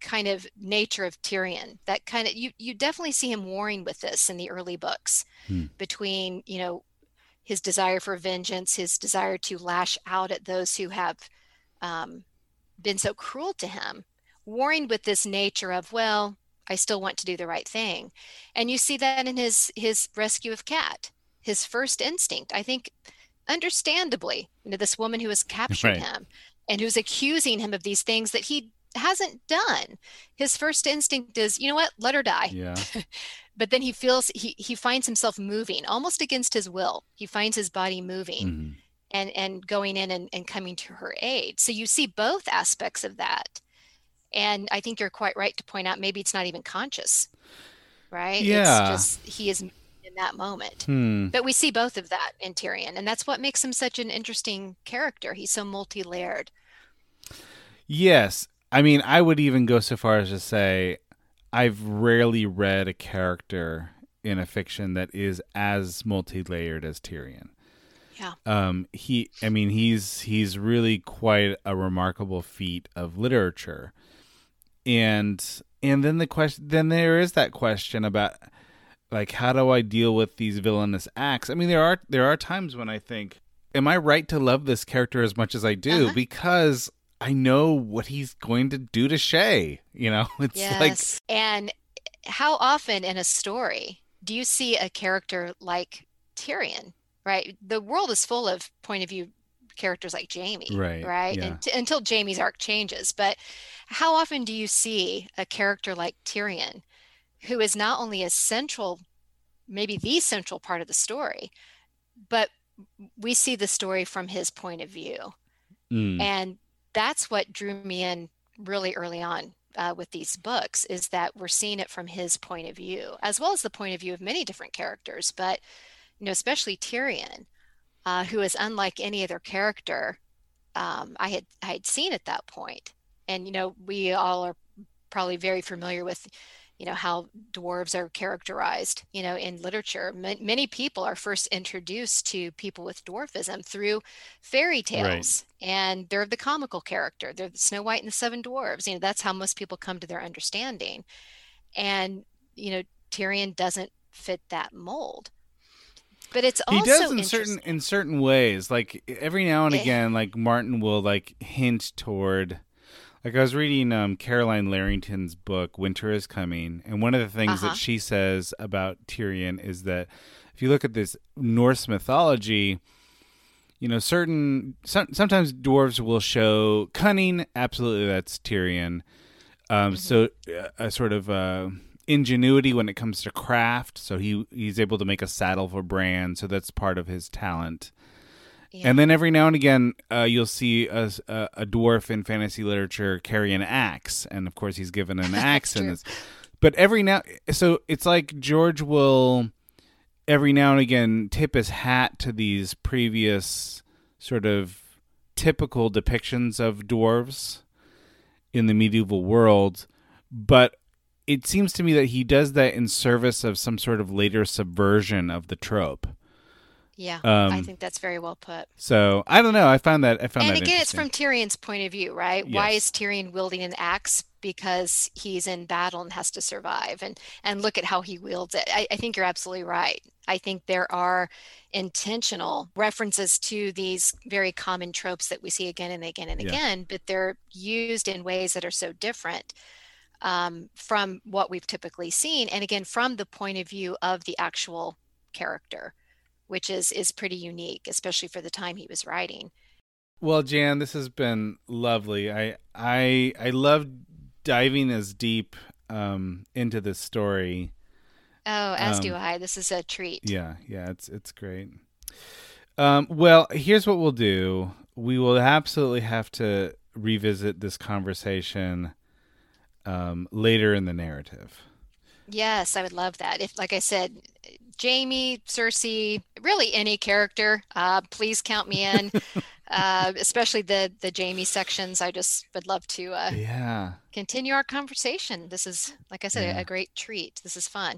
kind of nature of Tyrion. That kind of you you definitely see him warring with this in the early books hmm. between you know his desire for vengeance, his desire to lash out at those who have um, been so cruel to him, warring with this nature of, well, I still want to do the right thing. And you see that in his his rescue of Cat, his first instinct. I think, understandably, you know, this woman who has captured right. him and who's accusing him of these things that he hasn't done. His first instinct is, you know what, let her die. Yeah. but then he feels he he finds himself moving almost against his will he finds his body moving mm-hmm. and and going in and, and coming to her aid so you see both aspects of that and i think you're quite right to point out maybe it's not even conscious right yeah it's just he is that moment hmm. but we see both of that in tyrion and that's what makes him such an interesting character he's so multi-layered yes i mean i would even go so far as to say I've rarely read a character in a fiction that is as multi-layered as Tyrion. Yeah. Um he I mean he's he's really quite a remarkable feat of literature. And and then the question then there is that question about like how do I deal with these villainous acts? I mean there are there are times when I think am I right to love this character as much as I do uh-huh. because I know what he's going to do to Shae. You know, it's yes. like and how often in a story do you see a character like Tyrion? Right, the world is full of point of view characters like Jaime, right? Right, yeah. and t- until Jaime's arc changes. But how often do you see a character like Tyrion, who is not only a central, maybe the central part of the story, but we see the story from his point of view, mm. and that's what drew me in really early on uh, with these books is that we're seeing it from his point of view as well as the point of view of many different characters but you know especially tyrion uh, who is unlike any other character um, I had I had seen at that point. And you know, we all are probably very familiar with you know how dwarves are characterized you know in literature. M- many people are first introduced to people with dwarfism through fairy tales right. and they're the comical character. They're the snow white and the seven dwarves. You know that's how most people come to their understanding. And you know tyrion doesn't fit that mold. But it's he does in certain in certain ways. Like every now and eh. again like martin will like hint toward like I was reading um, Carolyne Larrington's book Winter is Coming, and one of the things uh-huh. that she says about Tyrion is that if you look at this Norse mythology, you know, certain some, sometimes dwarves will show cunning. Absolutely, that's Tyrion. Um, mm-hmm. So a sort of uh, ingenuity when it comes to craft. So he he's able to make a saddle for Bran. So that's part of his talent. Yeah. And then every now and again, uh, you'll see a, a, a, dwarf in fantasy literature carry an axe, and of course, he's given an axe in this. But every now, so it's like George will every now and again tip his hat to these previous sort of typical depictions of dwarves in the medieval world, but it seems to me that he does that in service of some sort of later subversion of the trope. Yeah, um, I think that's very well put. So I don't know. I found that I found and that. again, it's from Tyrion's point of view, right? Yes. Why is Tyrion wielding an axe? Because he's in battle and has to survive, and and look at how he wields it. I, I think you're absolutely right. I think there are intentional references to these very common tropes that we see again and again and yeah. again, but they're used in ways that are so different um, from what we've typically seen, and again from the point of view of the actual character which is is pretty unique, especially for the time he was writing. Well, Jan, this has been lovely. I I I love diving as deep um, into this story. Oh, as um, do I. This is a treat. Yeah, yeah, it's it's great. Um, well, here's what we'll do. We will absolutely have to revisit this conversation um, later in the narrative. Yes, I would love that. If, like I said, Jaime, Cersei, really any character, uh, please count me in. uh, especially the the Jaime sections. I just would love to uh, yeah continue our conversation. This is, like I said, yeah. a, a great treat. This is fun.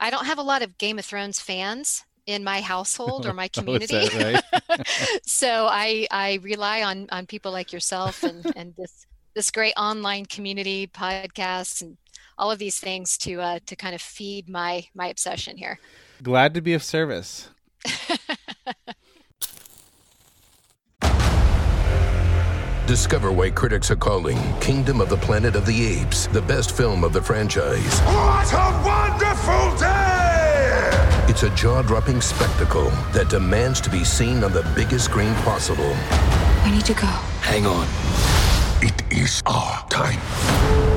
I don't have a lot of Game of Thrones fans in my household or my oh, community. Oh, right? so I I rely on on people like yourself and and this this great online community podcasts and all of these things to uh, to kind of feed my my obsession here. Glad to be of service. Discover why critics are calling Kingdom of the Planet of the Apes the best film of the franchise. What a wonderful day! It's a jaw dropping spectacle that demands to be seen on the biggest screen possible. We need to go. Hang on. It is our time.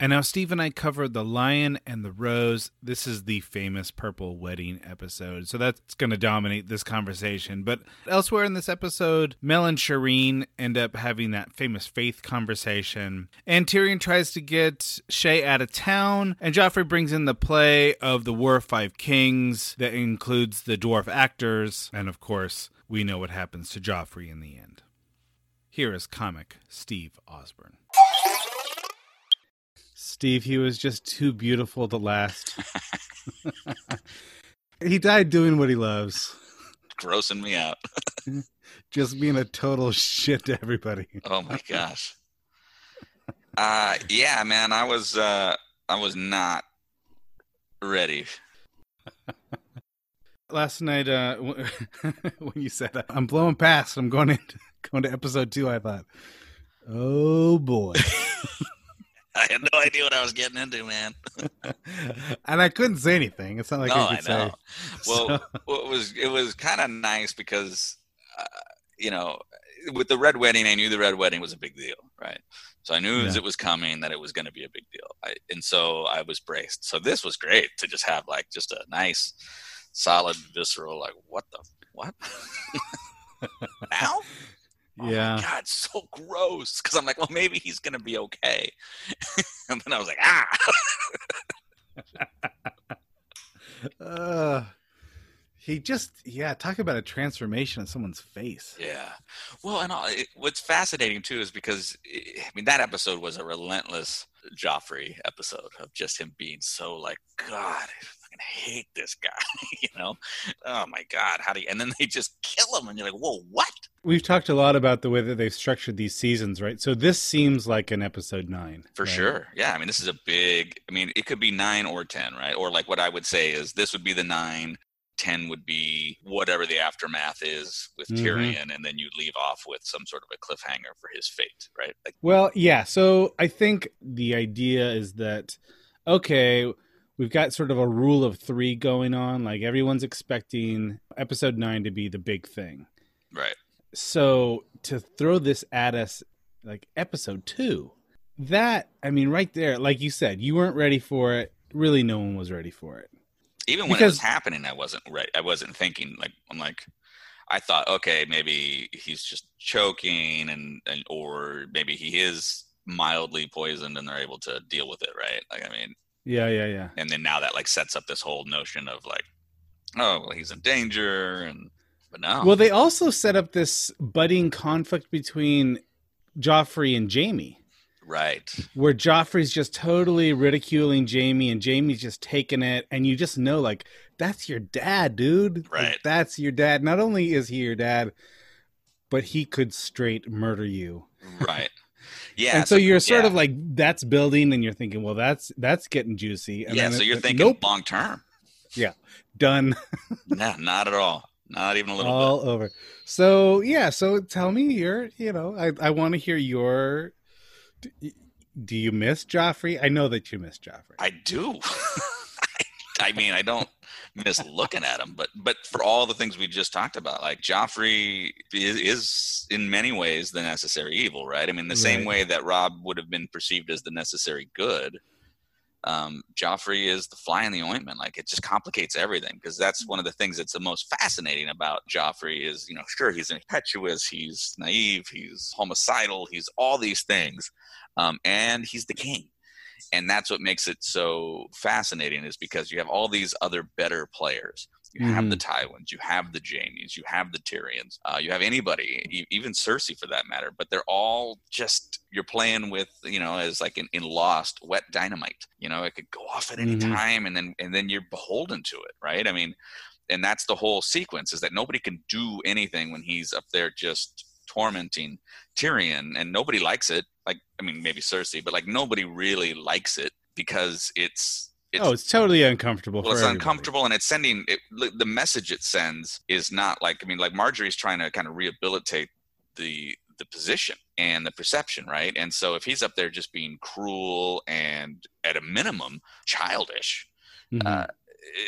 And now Steve and I covered The Lion and the Rose. This is the famous Purple Wedding episode. So that's going to dominate this conversation. But elsewhere in this episode, Mel and Shireen end up having that famous faith conversation. And Tyrion tries to get Shae out of town. And Joffrey brings in the play of The War of Five Kings that includes the dwarf actors. And of course, we know what happens to Joffrey in the end. Here is comic Steve Osborne. Steve, he was just too beautiful to last. he died doing what he loves. Grossing me out. just being a total shit to everybody. Oh my gosh. uh yeah, man, I was uh I was not ready. Last night uh when you said I'm blowing past, I'm going into going to episode 2, I thought, "Oh boy." I had no idea what I was getting into, man. and I couldn't say anything. It's not like no, I I know. say. Well, So- well, it was it was kind of nice because, uh, you know, with the red wedding, I knew the red wedding was a big deal, right? So I knew as it was coming that it was going to be a big deal, I, and so I was braced. So this was great to just have like just a nice, solid, visceral, like what the what now? Oh Yeah. my god, so gross. Because I'm like, well, maybe he's gonna be okay. and then I was like, ah. Uh, he just, yeah, talk about a transformation of someone's face. Yeah. Well, and all, it, what's fascinating too is because eh, I mean that episode was a relentless Joffrey episode of just him being so like, God, fucking hate this guy. you know? Oh my God, how do you? And then they just kill him, and you're like, whoa, what? We've talked a lot about the way that they've structured these seasons, right? So this seems like an episode nine. For right? sure. Yeah. I mean, this is a big. I mean, it could be nine or ten, right? Or like what I would say is this would be the nine. 10 would be whatever the aftermath is with Mhm. Tyrion, and then you leave off with some sort of a cliffhanger for his fate, right? Like, Well, yeah. So I think the idea is that, okay, we've got sort of a rule of three going on. Like everyone's expecting episode nine to be the big thing. right. So to throw this at us, like episode two, that, I mean, right there, like you said, you weren't ready for it. Really, no one was ready for it. even when it was happening i wasn't right i wasn't thinking like i'm like i thought okay maybe he's just choking and, and or maybe he is mildly poisoned and they're able to deal with it right like i mean Yeah, yeah, yeah. and then now that like sets up this whole notion of like oh well he's in danger and but no Well, they also set up this budding conflict between Joffrey and Jaime. right where Joffrey's just totally ridiculing Jaime and Jaime's just taking it and you just know like that's your dad, dude. Like, Right. that's your dad. Not only is he your dad, but he could straight murder you. right yeah and so, you're sort yeah. of like that's building and you're thinking, well that's that's getting juicy. And yeah so you're thinking nope, long term Yeah. done no not at all not even a little all over. So yeah, so tell me your, you know, I I want to hear your do you miss Joffrey? I know that you miss Joffrey. I do. I mean, I don't miss looking at him, but but for all the things we just talked about, like Joffrey is, is in many ways the necessary evil, right? I mean, the same way that Robb would have been perceived as the necessary good. Um, Joffrey is the fly in the ointment. Like it just complicates everything because that's one of the things that's the most fascinating about Joffrey is, you know, sure he's impetuous, he's naive, he's homicidal, he's all these things, um, and he's the king and that's what makes it so fascinating is because you have all these other better players you have the tywins you have the jaimes you have the tyrions uh, you have anybody e- even cersei for that matter but they're all just you're playing with you know as like in, in lost wet dynamite you know it could go off at any Mhm. time and then and then you're beholden to it right i mean and that's the whole sequence is that nobody can do anything when he's up there just tormenting Tyrion, and nobody likes it. Like, I mean, maybe Cersei, but like nobody really likes it because it's it's oh, it's totally uncomfortable. well, it's everybody. uncomfortable, and it's sending it, the message it sends is not like I mean, like Margaery's trying to kind of rehabilitate the the position and the perception, right? And so if he's up there just being cruel and at a minimum childish, Mhm. uh,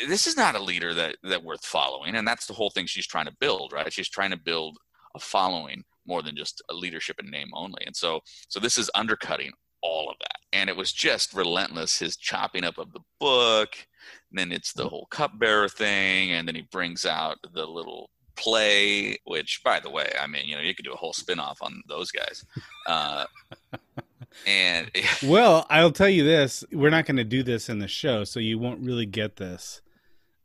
this is not a leader that that worth following and that's the whole thing she's trying to build right she's trying to build a following more than just a leadership in name only. And so so this is undercutting all of that. And it was just relentless his chopping up of the book and then it's the whole cupbearer thing and then he brings out the little play which by the way i mean you know you could do a whole spin-off on those guys. Uh and Well, I'll tell you this: we're not going to do this in the show, so you won't really get this.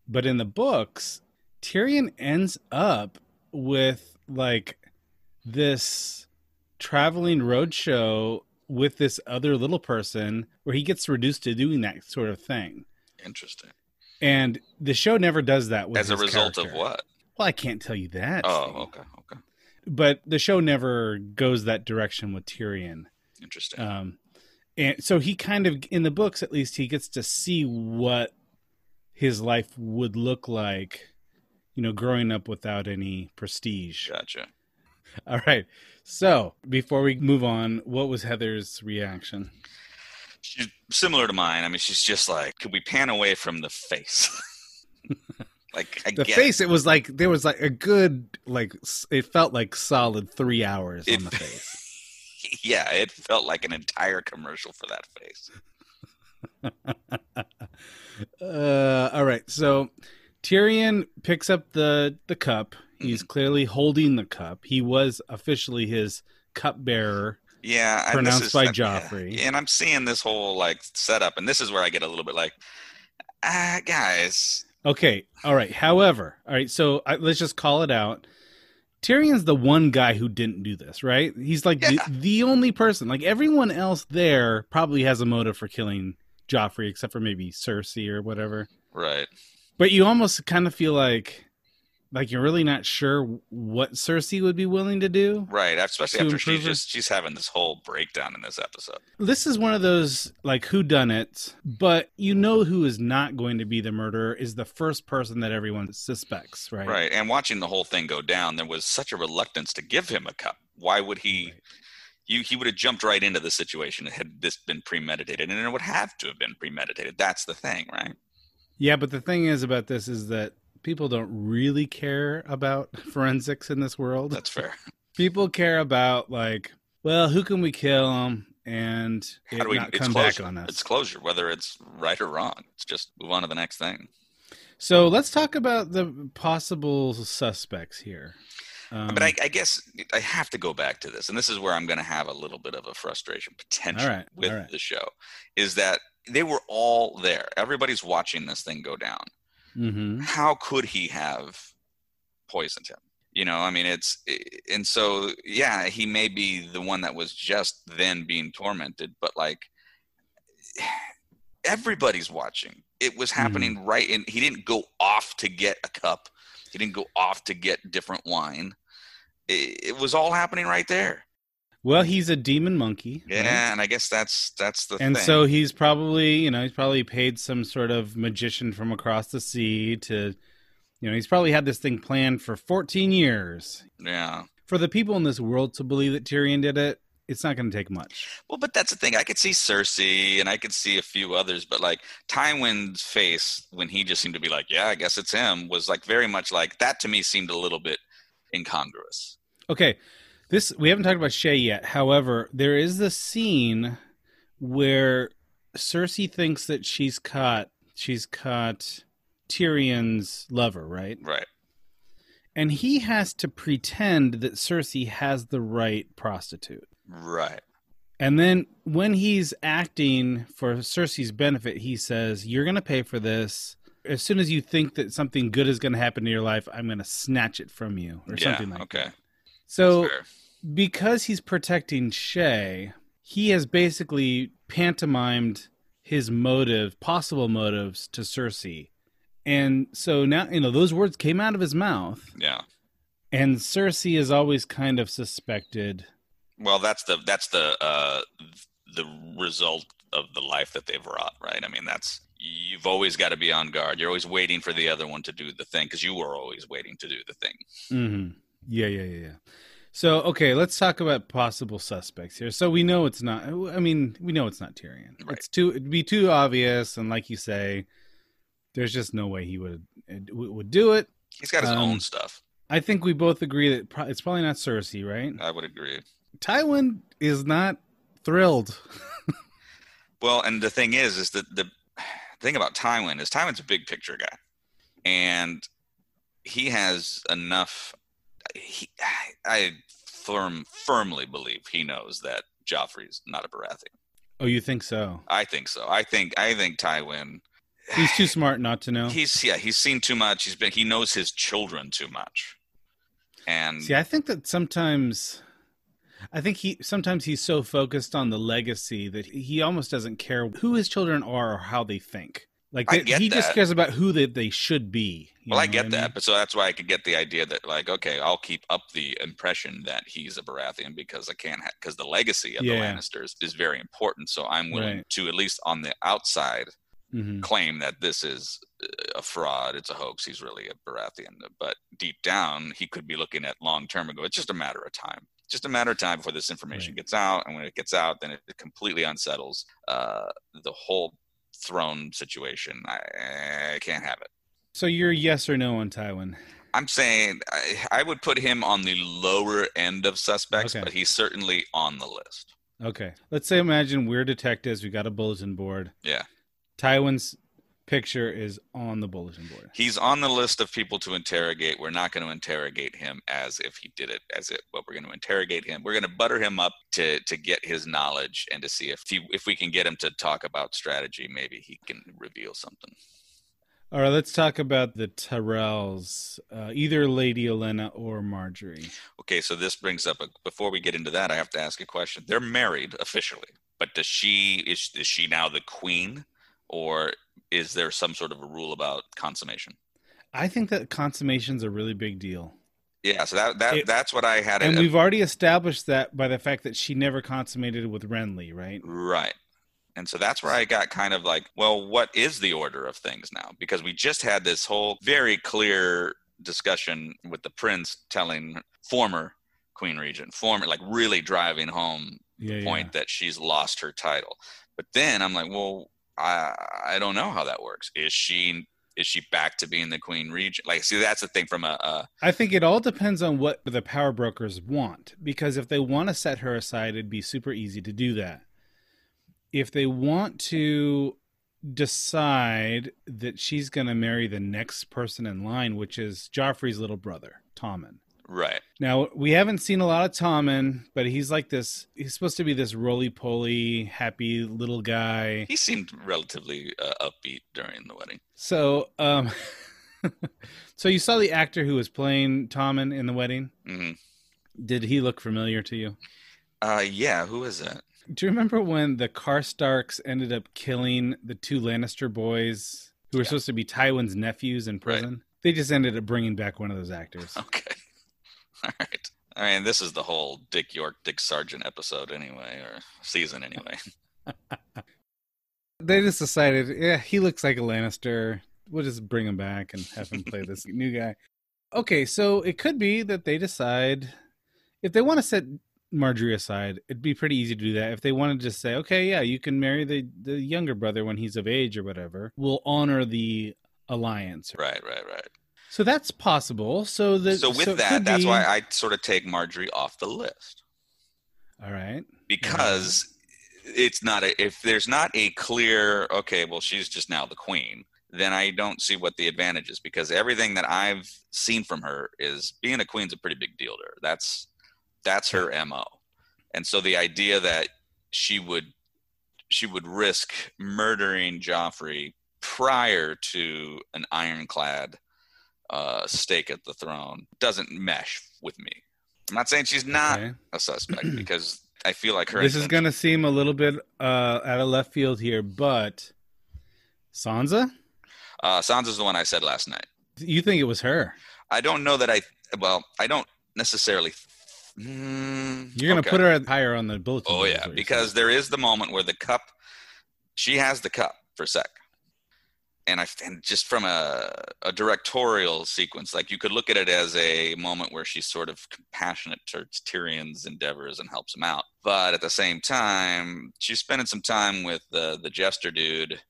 But in the books, Tyrion ends up with like this traveling road show with this other little person, where he gets reduced to doing that sort of thing. interesting And the show never does that with as a result of what Well, I can't tell you that. oh Steve. okay okay But the show never goes that direction with Tyrion. interesting Um, and so he kind of, in the books at least, he gets to see what his life would look like, you know, growing up without any prestige. Gotcha. All right. So before we move on, what was Heather's reaction? She's similar to mine. I mean, she's just like, could we pan away from the face? like I the face, it was like there was like a good like it felt like solid three hours It- on the face. yeah, it felt like an entire commercial for that face. uh, all right, so Tyrion picks up the the cup. He's Mm-hmm. clearly holding the cup. He was officially his cup bearer. Yeah, Pronounced is- by. Joffrey. And I'm seeing this whole like setup, and this is where I get a little bit like, ah, guys, Okay, all right. However, all right, so I, let's just call it out. Tyrion's the one guy who didn't do this, right? He's like Yeah. the, the only person. Like everyone else there probably has a motive for killing Joffrey, except for maybe Cersei or whatever. right? But you almost kind of feel like, like you're really not sure what Cersei would be willing to do. Right, especially after she's her- just she's having this whole breakdown in this episode. This is one of those like who done it, but you know who is not going to be the murderer is the first person that everyone suspects, right? Right. And watching the whole thing go down, there was such a reluctance to give him a cup. Why would he? Right. You, he would have jumped right into the situation had this been premeditated, and it would have to have been premeditated. That's the thing, right? Yeah, but the thing is about this is that people don't really care about forensics in this world. That's fair. people care about like, well, who can we kill him and it How do we? not come closure. back on us? It's closure, whether it's right or wrong. It's just move on to the next thing. So let's talk about the possible suspects here. Um, but I, I guess I have to go back to this, and this is where I'm going to have a little bit of a frustration potential right, with right. the show, is that they were all there. Everybody's watching this thing go down. Mhm. How could he have poisoned him? You know, I mean, it's and so yeah, he may be the one that was just then being tormented, but like everybody's watching. It was happening right, and he didn't go off to get a cup. He didn't go off to get different wine. It, it was all happening right there. Well, he's a demon monkey. right? Yeah, and I guess that's that's the And thing. so he's probably, you know, he's probably paid some sort of magician from across the sea to, you know, he's probably had this thing planned for 14 years. yeah. For the people in this world to believe that Tyrion did it, it's not going to take much. Well, but that's the thing. I could see Cersei and I could see a few others, but like Tywin's face when he just seemed to be like, "Yeah, I guess it's him," was like very much like that to me seemed a little bit incongruous. Okay, this we haven't talked about Shae yet. However, there is the scene where Cersei thinks that she's caught she's caught Tyrion's lover, right? Right. And he has to pretend that Cersei has the right prostitute. Right. And then when he's acting for Cersei's benefit, he says, You're going to pay for this. As soon as you think that something good is going to happen in your life, I'm going to snatch it from you, or yeah. something like that. okay. that. So, because he's protecting Shae, he has basically pantomimed his motive, possible motives to Cersei. And so now, you know, those words came out of his mouth, Yeah. and Cersei is always kind of suspected. Well, that's the that's the uh the result of the life that they've wrought, right? I mean, that's you've always got to be on guard. You're always waiting for the other one to do the thing because you were always waiting to do the thing. hmm Yeah, yeah, yeah, yeah. So, okay, let's talk about possible suspects here. So we know it's not. I mean, we know it's not Tyrion. Right. It's too. It'd be too obvious, and like you say, there's just no way he would would do it. He's got his Um, own stuff. I think we both agree that pro- it's probably not Cersei, right? I would agree. Tywin is not thrilled. Well, and the thing is, is that the thing about Tywin is Tywin's a big picture guy, and he has enough. He, I firm firmly believe he knows that Joffrey's not a Baratheon. Oh, you think so? I think so. I think I think Tywin. He's too smart not to know. He's yeah. He's seen too much. He's been. He knows his children too much, and See, I think that sometimes, I think he sometimes he's so focused on the legacy that he almost doesn't care who his children are or how they think. Like I they- he just cares about who they, they should be. well, I get that, mean? but so that's why I could get the idea that like, okay, I'll keep up the impression that he's a Baratheon because I can't because the legacy of Yeah. the Lannisters is very important. So I'm willing Right. to at least on the outside Mhm. claim that this is a fraud, it's a hoax. He's really a Baratheon, but deep down he could be looking at long term and go, it's just a matter of time. just a matter of time before this information Right. gets out, and when it gets out, then it completely unsettles uh, the whole throne situation. I, I can't have it. So you're yes or no on Tywin? I'm saying I, I would put him on the lower end of suspects, Okay. but he's certainly on the list. Okay. Let's say imagine we're detectives. We got a bulletin board. Yeah. Tywin's picture is on the bulletin board. He's on the list of people to interrogate. We're not going to interrogate him as if he did it as it, but we're going to interrogate him. We're going to butter him up to to get his knowledge and to see if he if we can get him to talk about strategy. Maybe he can reveal something. All right. Let's talk about the Tyrells. Uh, either Lady Olenna or Margaery. Okay, so this brings up a, before we get into that, I have to ask a question. They're married officially, but does she is is she now the queen, or is there some sort of a rule about consummation? I think that consummation's a really big deal. Yeah, so that that It- that's what I had. And it- we've already established that by the fact that she never consummated with Renly, right? Right. And so that's where I got kind of like, well, what is the order of things now? Because we just had this whole very clear discussion with the prince telling former queen regent, former, like really driving home Yeah. the point that she's lost her title. But then I'm like, well, I I don't know how that works. Is she is she back to being the queen regent? Like, see, that's the thing from a, a I think it all depends on what the power brokers want. Because if they want to set her aside, it'd be super easy to do that. If they want to decide that she's going to marry the next person in line, which is Joffrey's little brother, Tommen. Right. Now, we haven't seen a lot of Tommen, but he's like this, he's supposed to be this roly poly, happy little guy. He seemed relatively uh, upbeat during the wedding. So, um, so you saw the actor who was playing Tommen in the wedding. hmm Did he look familiar to you? Uh, yeah. Who is that? Do you remember when the Karstarks ended up killing the two Lannister boys who were Yeah. supposed to be Tywin's nephews in prison? They just ended up bringing back one of those actors. Okay. All right. I mean, this is the whole Dick York, Dick Sargent episode anyway, or season anyway. They just decided, yeah, he looks like a Lannister. We'll just bring him back and have him play this new guy. Okay, so it could be that they decide if they want to set Margaery aside, it'd be pretty easy to do that. If they want to just say, okay, yeah, you can marry the the younger brother when he's of age or whatever, we'll honor the alliance. right, right, right. So that's possible. So the so with it that, that's be- why I sort of take Margaery off the list All right. because it's not a, if there's not a clear okay, well, she's just now the queen. Then I don't see what the advantage is because everything that I've seen from her is being a queen's a pretty big deal to her. That's that's her mo, and so the idea that she would she would risk murdering Joffrey prior to an ironclad uh, stake at the throne doesn't mesh with me. I'm not saying she's not Okay. a suspect because I feel like her. This is going to seem a little bit uh, out of left field here, but Sansa, Uh, Sansa's the one I said last night. you think it was her? I don't know that I. Well, I don't necessarily. Mm, You're going to okay. put her higher on the bulletin. Oh yeah, because there is the moment where the cup. She has the cup for a sec, and I and just from a a directorial sequence, like you could look at it as a moment where she's sort of compassionate towards Tyrion's endeavors and helps him out, but at the same time, she's spending some time with the the jester dude.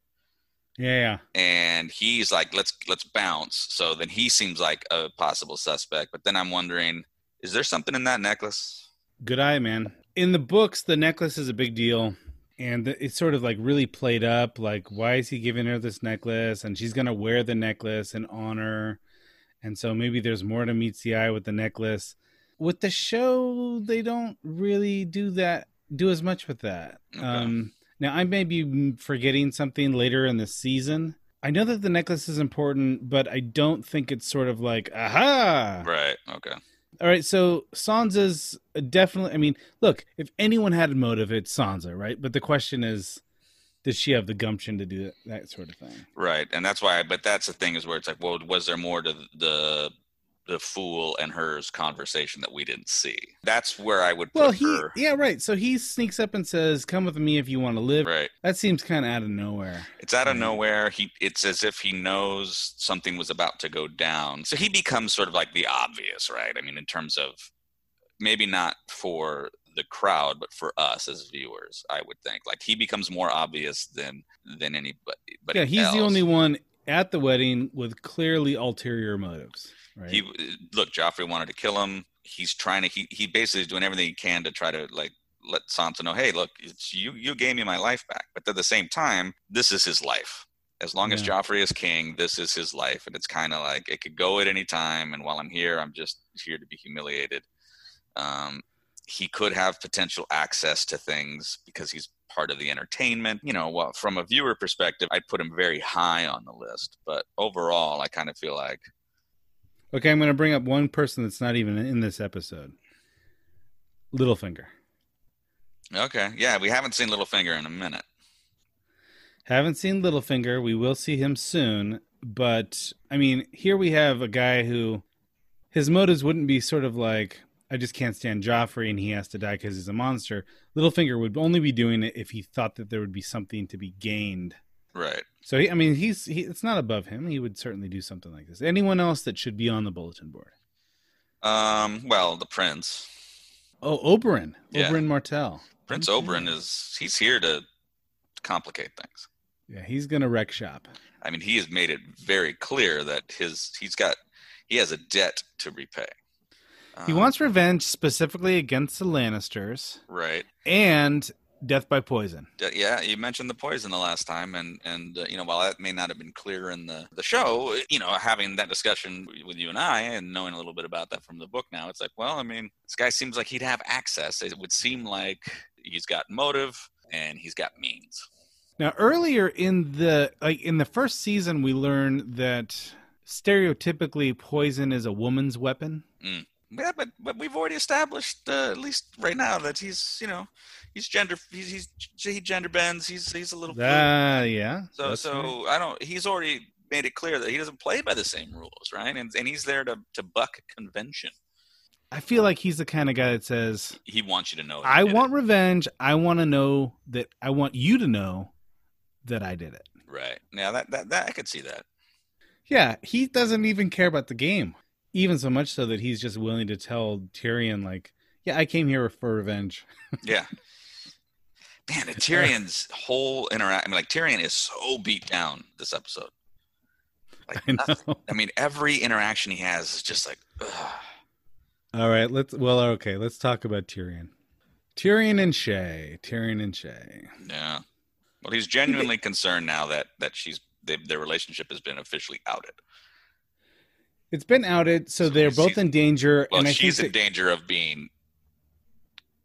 Yeah, yeah. and he's like let's let's bounce so then he seems like a possible suspect but then i'm wondering is there something in that necklace Good eye, man. In the books, the necklace is a big deal. And it's sort of like really played up. Like, why is he giving her this necklace? And she's going to wear the necklace in honor. And so maybe there's more to meets the eye with the necklace. With the show, they don't really do that, do as much with that. Okay. Um, now, I may be forgetting something later in the season. I know that the necklace is important, but I don't think it's sort of like, aha! right okay All right, so Sansa's definitely. I mean, look, if anyone had a motive, it's Sansa, right? But the question is, does she have the gumption to do that, that sort of thing? right and that's why but that's the thing is where it's like well was there more to the the fool and hers conversation that we didn't see that's where i would put Well, he, her yeah, right. So he sneaks up and says, "Come with me if you want to live." right That seems kind of out of nowhere. it's out of nowhere he it's as if he knows something was about to go down so he becomes sort of like the obvious right i mean in terms of maybe not for the crowd, but for us as viewers, I would think. Like he becomes more obvious than than anybody. yeah, he's else. the only one at the wedding with clearly ulterior motives. Right? He look, Joffrey wanted to kill him. He's trying to. He he basically is doing everything he can to try to like let Sansa know, hey, look, it's you. You gave me my life back, but at the same time, this is his life. As long as Yeah. Joffrey is king, this is his life, and it's kind of like it could go at any time. And while I'm here, I'm just here to be humiliated. Um, he could have potential access to things because he's part of the entertainment. You know, well, from a viewer perspective, I'd put him very high on the list. But overall, I kind of feel like Okay, I'm going to bring up one person that's not even in this episode. Littlefinger. Okay. Yeah, we haven't seen Littlefinger in a minute. Haven't seen Littlefinger. We will see him soon. But, I mean, here we have a guy who his motives wouldn't be sort of like, I just can't stand Joffrey and he has to die because he's a monster. Littlefinger would only be doing it if he thought that there would be something to be gained. Right. So, he, I mean, he's he, it's not above him. He would certainly do something like this. Anyone else that should be on the bulletin board? Um, well, the prince. Oh, Oberyn. Yeah. Oberyn Martell. Prince Okay. Oberyn is he's here to complicate things. Yeah, he's going to wreck shop. I mean, he has made it very clear that his he's got he has a debt to repay. He Um, wants revenge specifically against the Lannisters right. and death by poison. Yeah, you mentioned the poison the last time, and and uh, you know while that may not have been clear in the the show, you know having that discussion with you and I, and knowing a little bit about that from the book now, it's like, well, I mean, this guy seems like he'd have access. It would seem like he's got motive and he's got means. Now, earlier in the like in the first season, we learned that stereotypically poison is a woman's weapon. Yeah, but but we've already established uh, at least right now that he's you know he's gender he's, he's he gender bends. He's he's a little. Ah, yeah. So so right. I don't. He's already made it clear that he doesn't play by the same rules, right? And and he's there to to buck convention. I feel like he's the kind of guy that says, He wants you to know. "I want revenge. I want to know that. I want you to know that I did it." it. right. now, that, that that I could see that. Yeah, he doesn't even care about the game. Even so much so that he's just willing to tell Tyrion, like, "Yeah, I came here for revenge." Yeah. Man, uh, Tyrion's whole interact. I mean, like Tyrion is so beat down this episode. Like, I know. I mean, every interaction he has is just like, ugh. All right, let's. Well, okay, let's talk about Tyrion. Tyrion and Shae. Tyrion and Shae. yeah. Well, he's genuinely concerned now that that she's they, their relationship has been officially outed. It's been outed, so they're she's- both in danger. Well, and I she's in that- danger of being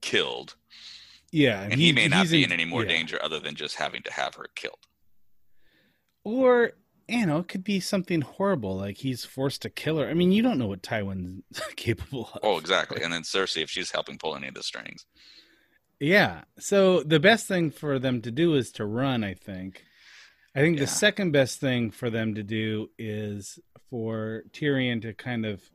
killed, Yeah, and he, may not be in any more yeah. danger other than just having to have her killed. Or you know, it could be something horrible, like he's forced to kill her. I mean, you don't know what Tywin's capable of. Oh, exactly. And then Cersei, if she's helping pull any of the strings, Yeah. So the best thing for them to do is to run, I think. I think Yeah. the second best thing for them to do is for Tyrion to kind of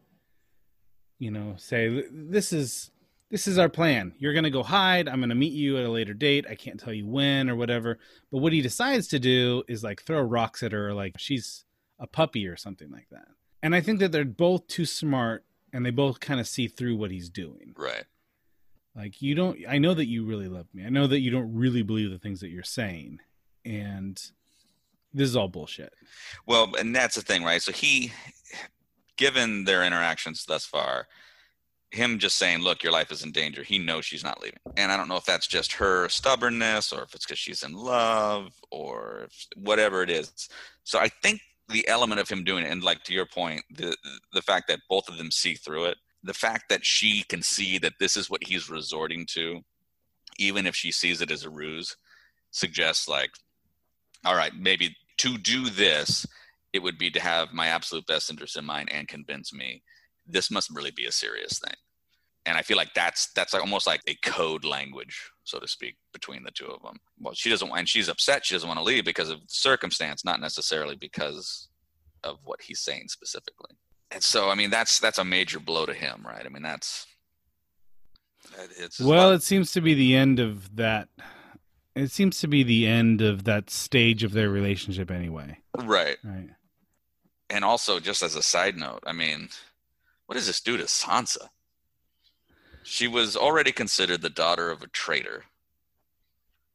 you know, say this is this is our plan. You're going to go hide. I'm going to meet you at a later date. I can't tell you when or whatever. But what he decides to do is like throw rocks at her like she's a puppy or something like that. And I think that they're both too smart and they both kind of see through what he's doing. right? Like you don't I know that you really love me. I know that you don't really believe the things that you're saying. And this is all bullshit. Well, and that's the thing, right? So he, given their interactions thus far, him just saying, "Look, your life is in danger." He knows she's not leaving, and I don't know if that's just her stubbornness, or if it's because she's in love, or whatever it is. So I think the element of him doing it, and like to your point, the the fact that both of them see through it, the fact that she can see that this is what he's resorting to, even if she sees it as a ruse, suggests like, all right, maybe to do this, it would be to have my absolute best interest in mind and convince me this must really be a serious thing. And I feel like that's that's like almost like a code language, so to speak, between the two of them. Well, she doesn't, want, and she's upset. She doesn't want to leave because of the circumstance, not necessarily because of what he's saying specifically. And so, I mean, that's that's a major blow to him, right? I mean, that's it's Well, it seems to be the end of that it seems to be the end of that stage of their relationship anyway. right. Right. And also, just as a side note, I mean, what does this do to Sansa? She was already considered the daughter of a traitor.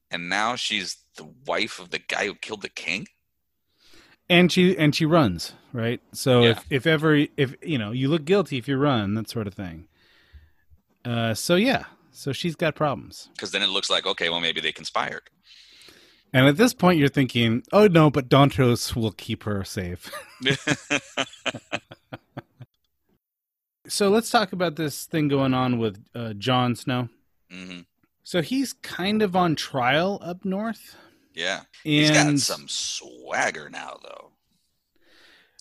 And now she's the wife of the guy who killed the king? And she and she runs, right? So Yeah. if if ever if you know, you look guilty if you run, that sort of thing. Uh so yeah. So she's got problems. Because then it looks like, okay, well, maybe they conspired. And at this point you're thinking, "Oh no, but Dontos will keep her safe." so let's talk about this thing going on with uh, Jon Snow. hmm So he's kind of on trial up north. Yeah. He's got some swagger now, though.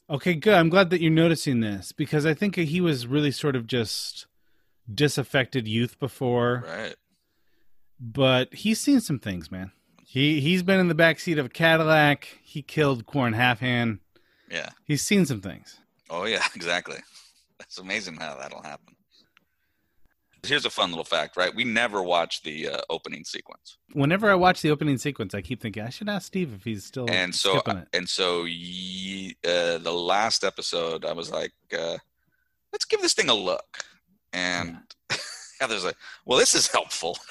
okay, good. I'm glad that you're noticing this because I think he was really sort of just disaffected youth before, Right. but he's seen some things, man. He he's been in the back seat of a Cadillac. He killed Qhorin Halfhand. Yeah. He's seen some things. Oh, yeah, exactly. That's amazing how that'll happen. Here's a fun little fact, right? We never watch the uh, opening sequence. Whenever I watch the opening sequence, I keep thinking I should ask Steve if he's still and so and so ye, uh, the last episode i was like uh, let's give this thing a look and heather's like well this is helpful.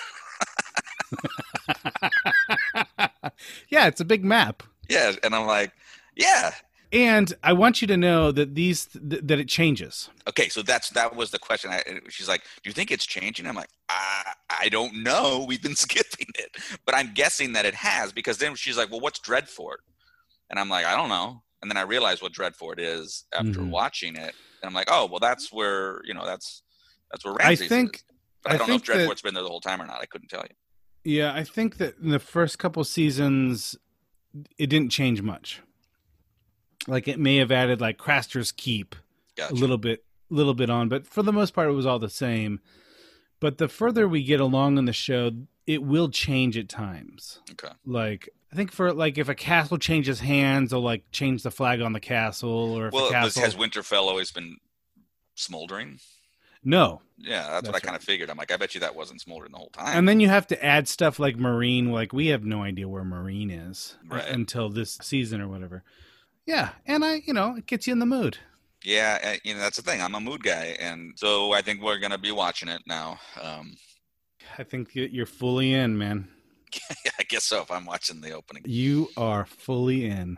Yeah, it's a big map. yeah and i'm like yeah. And I want you to know that these th- that it changes. okay so that's that was the question. I, she's like do you think it's changing? I'm like I, I don't know. We've been skipping it. But i'm guessing that it has because then she's like well what's dreadfort? And i'm like i don't know. And then i realized what dreadfort is after Mhm. watching it. And i'm like oh well that's where you know that's that's where I think is. I, I don't know if think Dreadfort's been there the whole time or not. I couldn't tell you. Yeah, I think that in the first couple seasons, it didn't change much. Like it may have added like Craster's Keep Gotcha. a little bit, little bit on, but for the most part, it was all the same. But the further we get along in the show, it will change at times. Okay. Like I think for like if a castle changes hands, they'll like change the flag on the castle, or if Well, castle has Winterfell always been smoldering? No. Yeah, that's, what I That's kind of figured. I'm like, I bet you that wasn't smoldering the whole time. And then you have to add stuff like Meereen. Like we have no idea where Meereen is Right. until this season or whatever. Yeah, and I, you know, it gets you in the mood. yeah, uh, you know, that's the thing. I'm a mood guy, and so I think we're gonna be watching it now. Um, I think you're fully in, man. I guess so. If I'm watching the opening, You are fully in.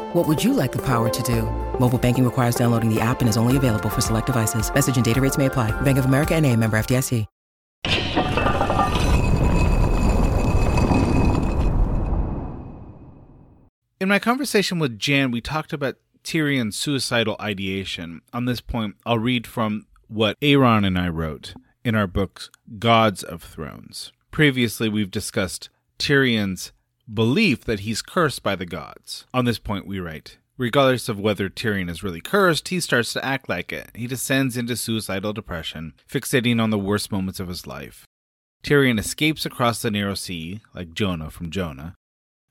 What would you like the power to do? Mobile banking requires downloading the app and is only available for select devices. Message and data rates may apply. Bank of America and a member FDIC. In my conversation with Jan, we talked about Tyrion's suicidal ideation. On this point, I'll read from what Aaron and I wrote in our books Gods of Thrones. Previously, we've discussed Tyrion's belief that he's cursed by the gods. On this point, we write Regardless of whether Tyrion is really cursed, he starts to act like it. He descends into suicidal depression, fixating on the worst moments of his life. Tyrion escapes across the narrow sea, like Jonah from Jonah,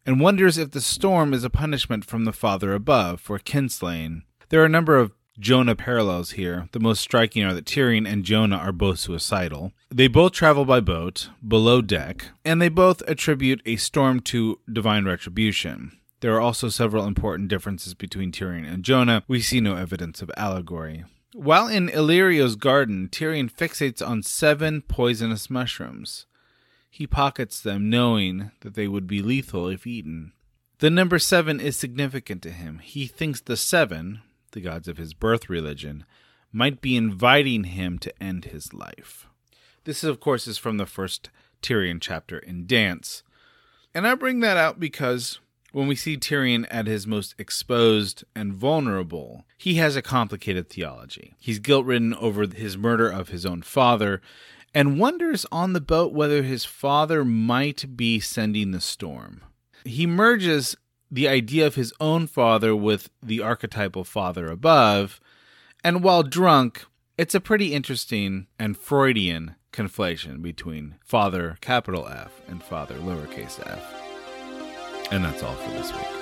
and wonders if the storm is a punishment from the Father above for kinslaying. There are a number of Jonah parallels here. The most striking are that Tyrion and Jonah are both suicidal. They both travel by boat, below deck, and they both attribute a storm to divine retribution. There are also several important differences between Tyrion and Jonah. We see no evidence of allegory. While in Illyrio's garden, Tyrion fixates on seven poisonous mushrooms. He pockets them, knowing that they would be lethal if eaten. The number seven is significant to him. He thinks the seven, the gods of his birth religion, might be inviting him to end his life. This, of course, is from the first Tyrion chapter in Dance. And I bring that out because when we see Tyrion at his most exposed and vulnerable, he has a complicated theology. He's guilt ridden over his murder of his own father and wonders on the boat whether his father might be sending the storm. He merges the idea of his own father with the archetypal father above, and while drunk, it's a pretty interesting and Freudian conflation between father capital F and father lowercase f. And that's all for this week.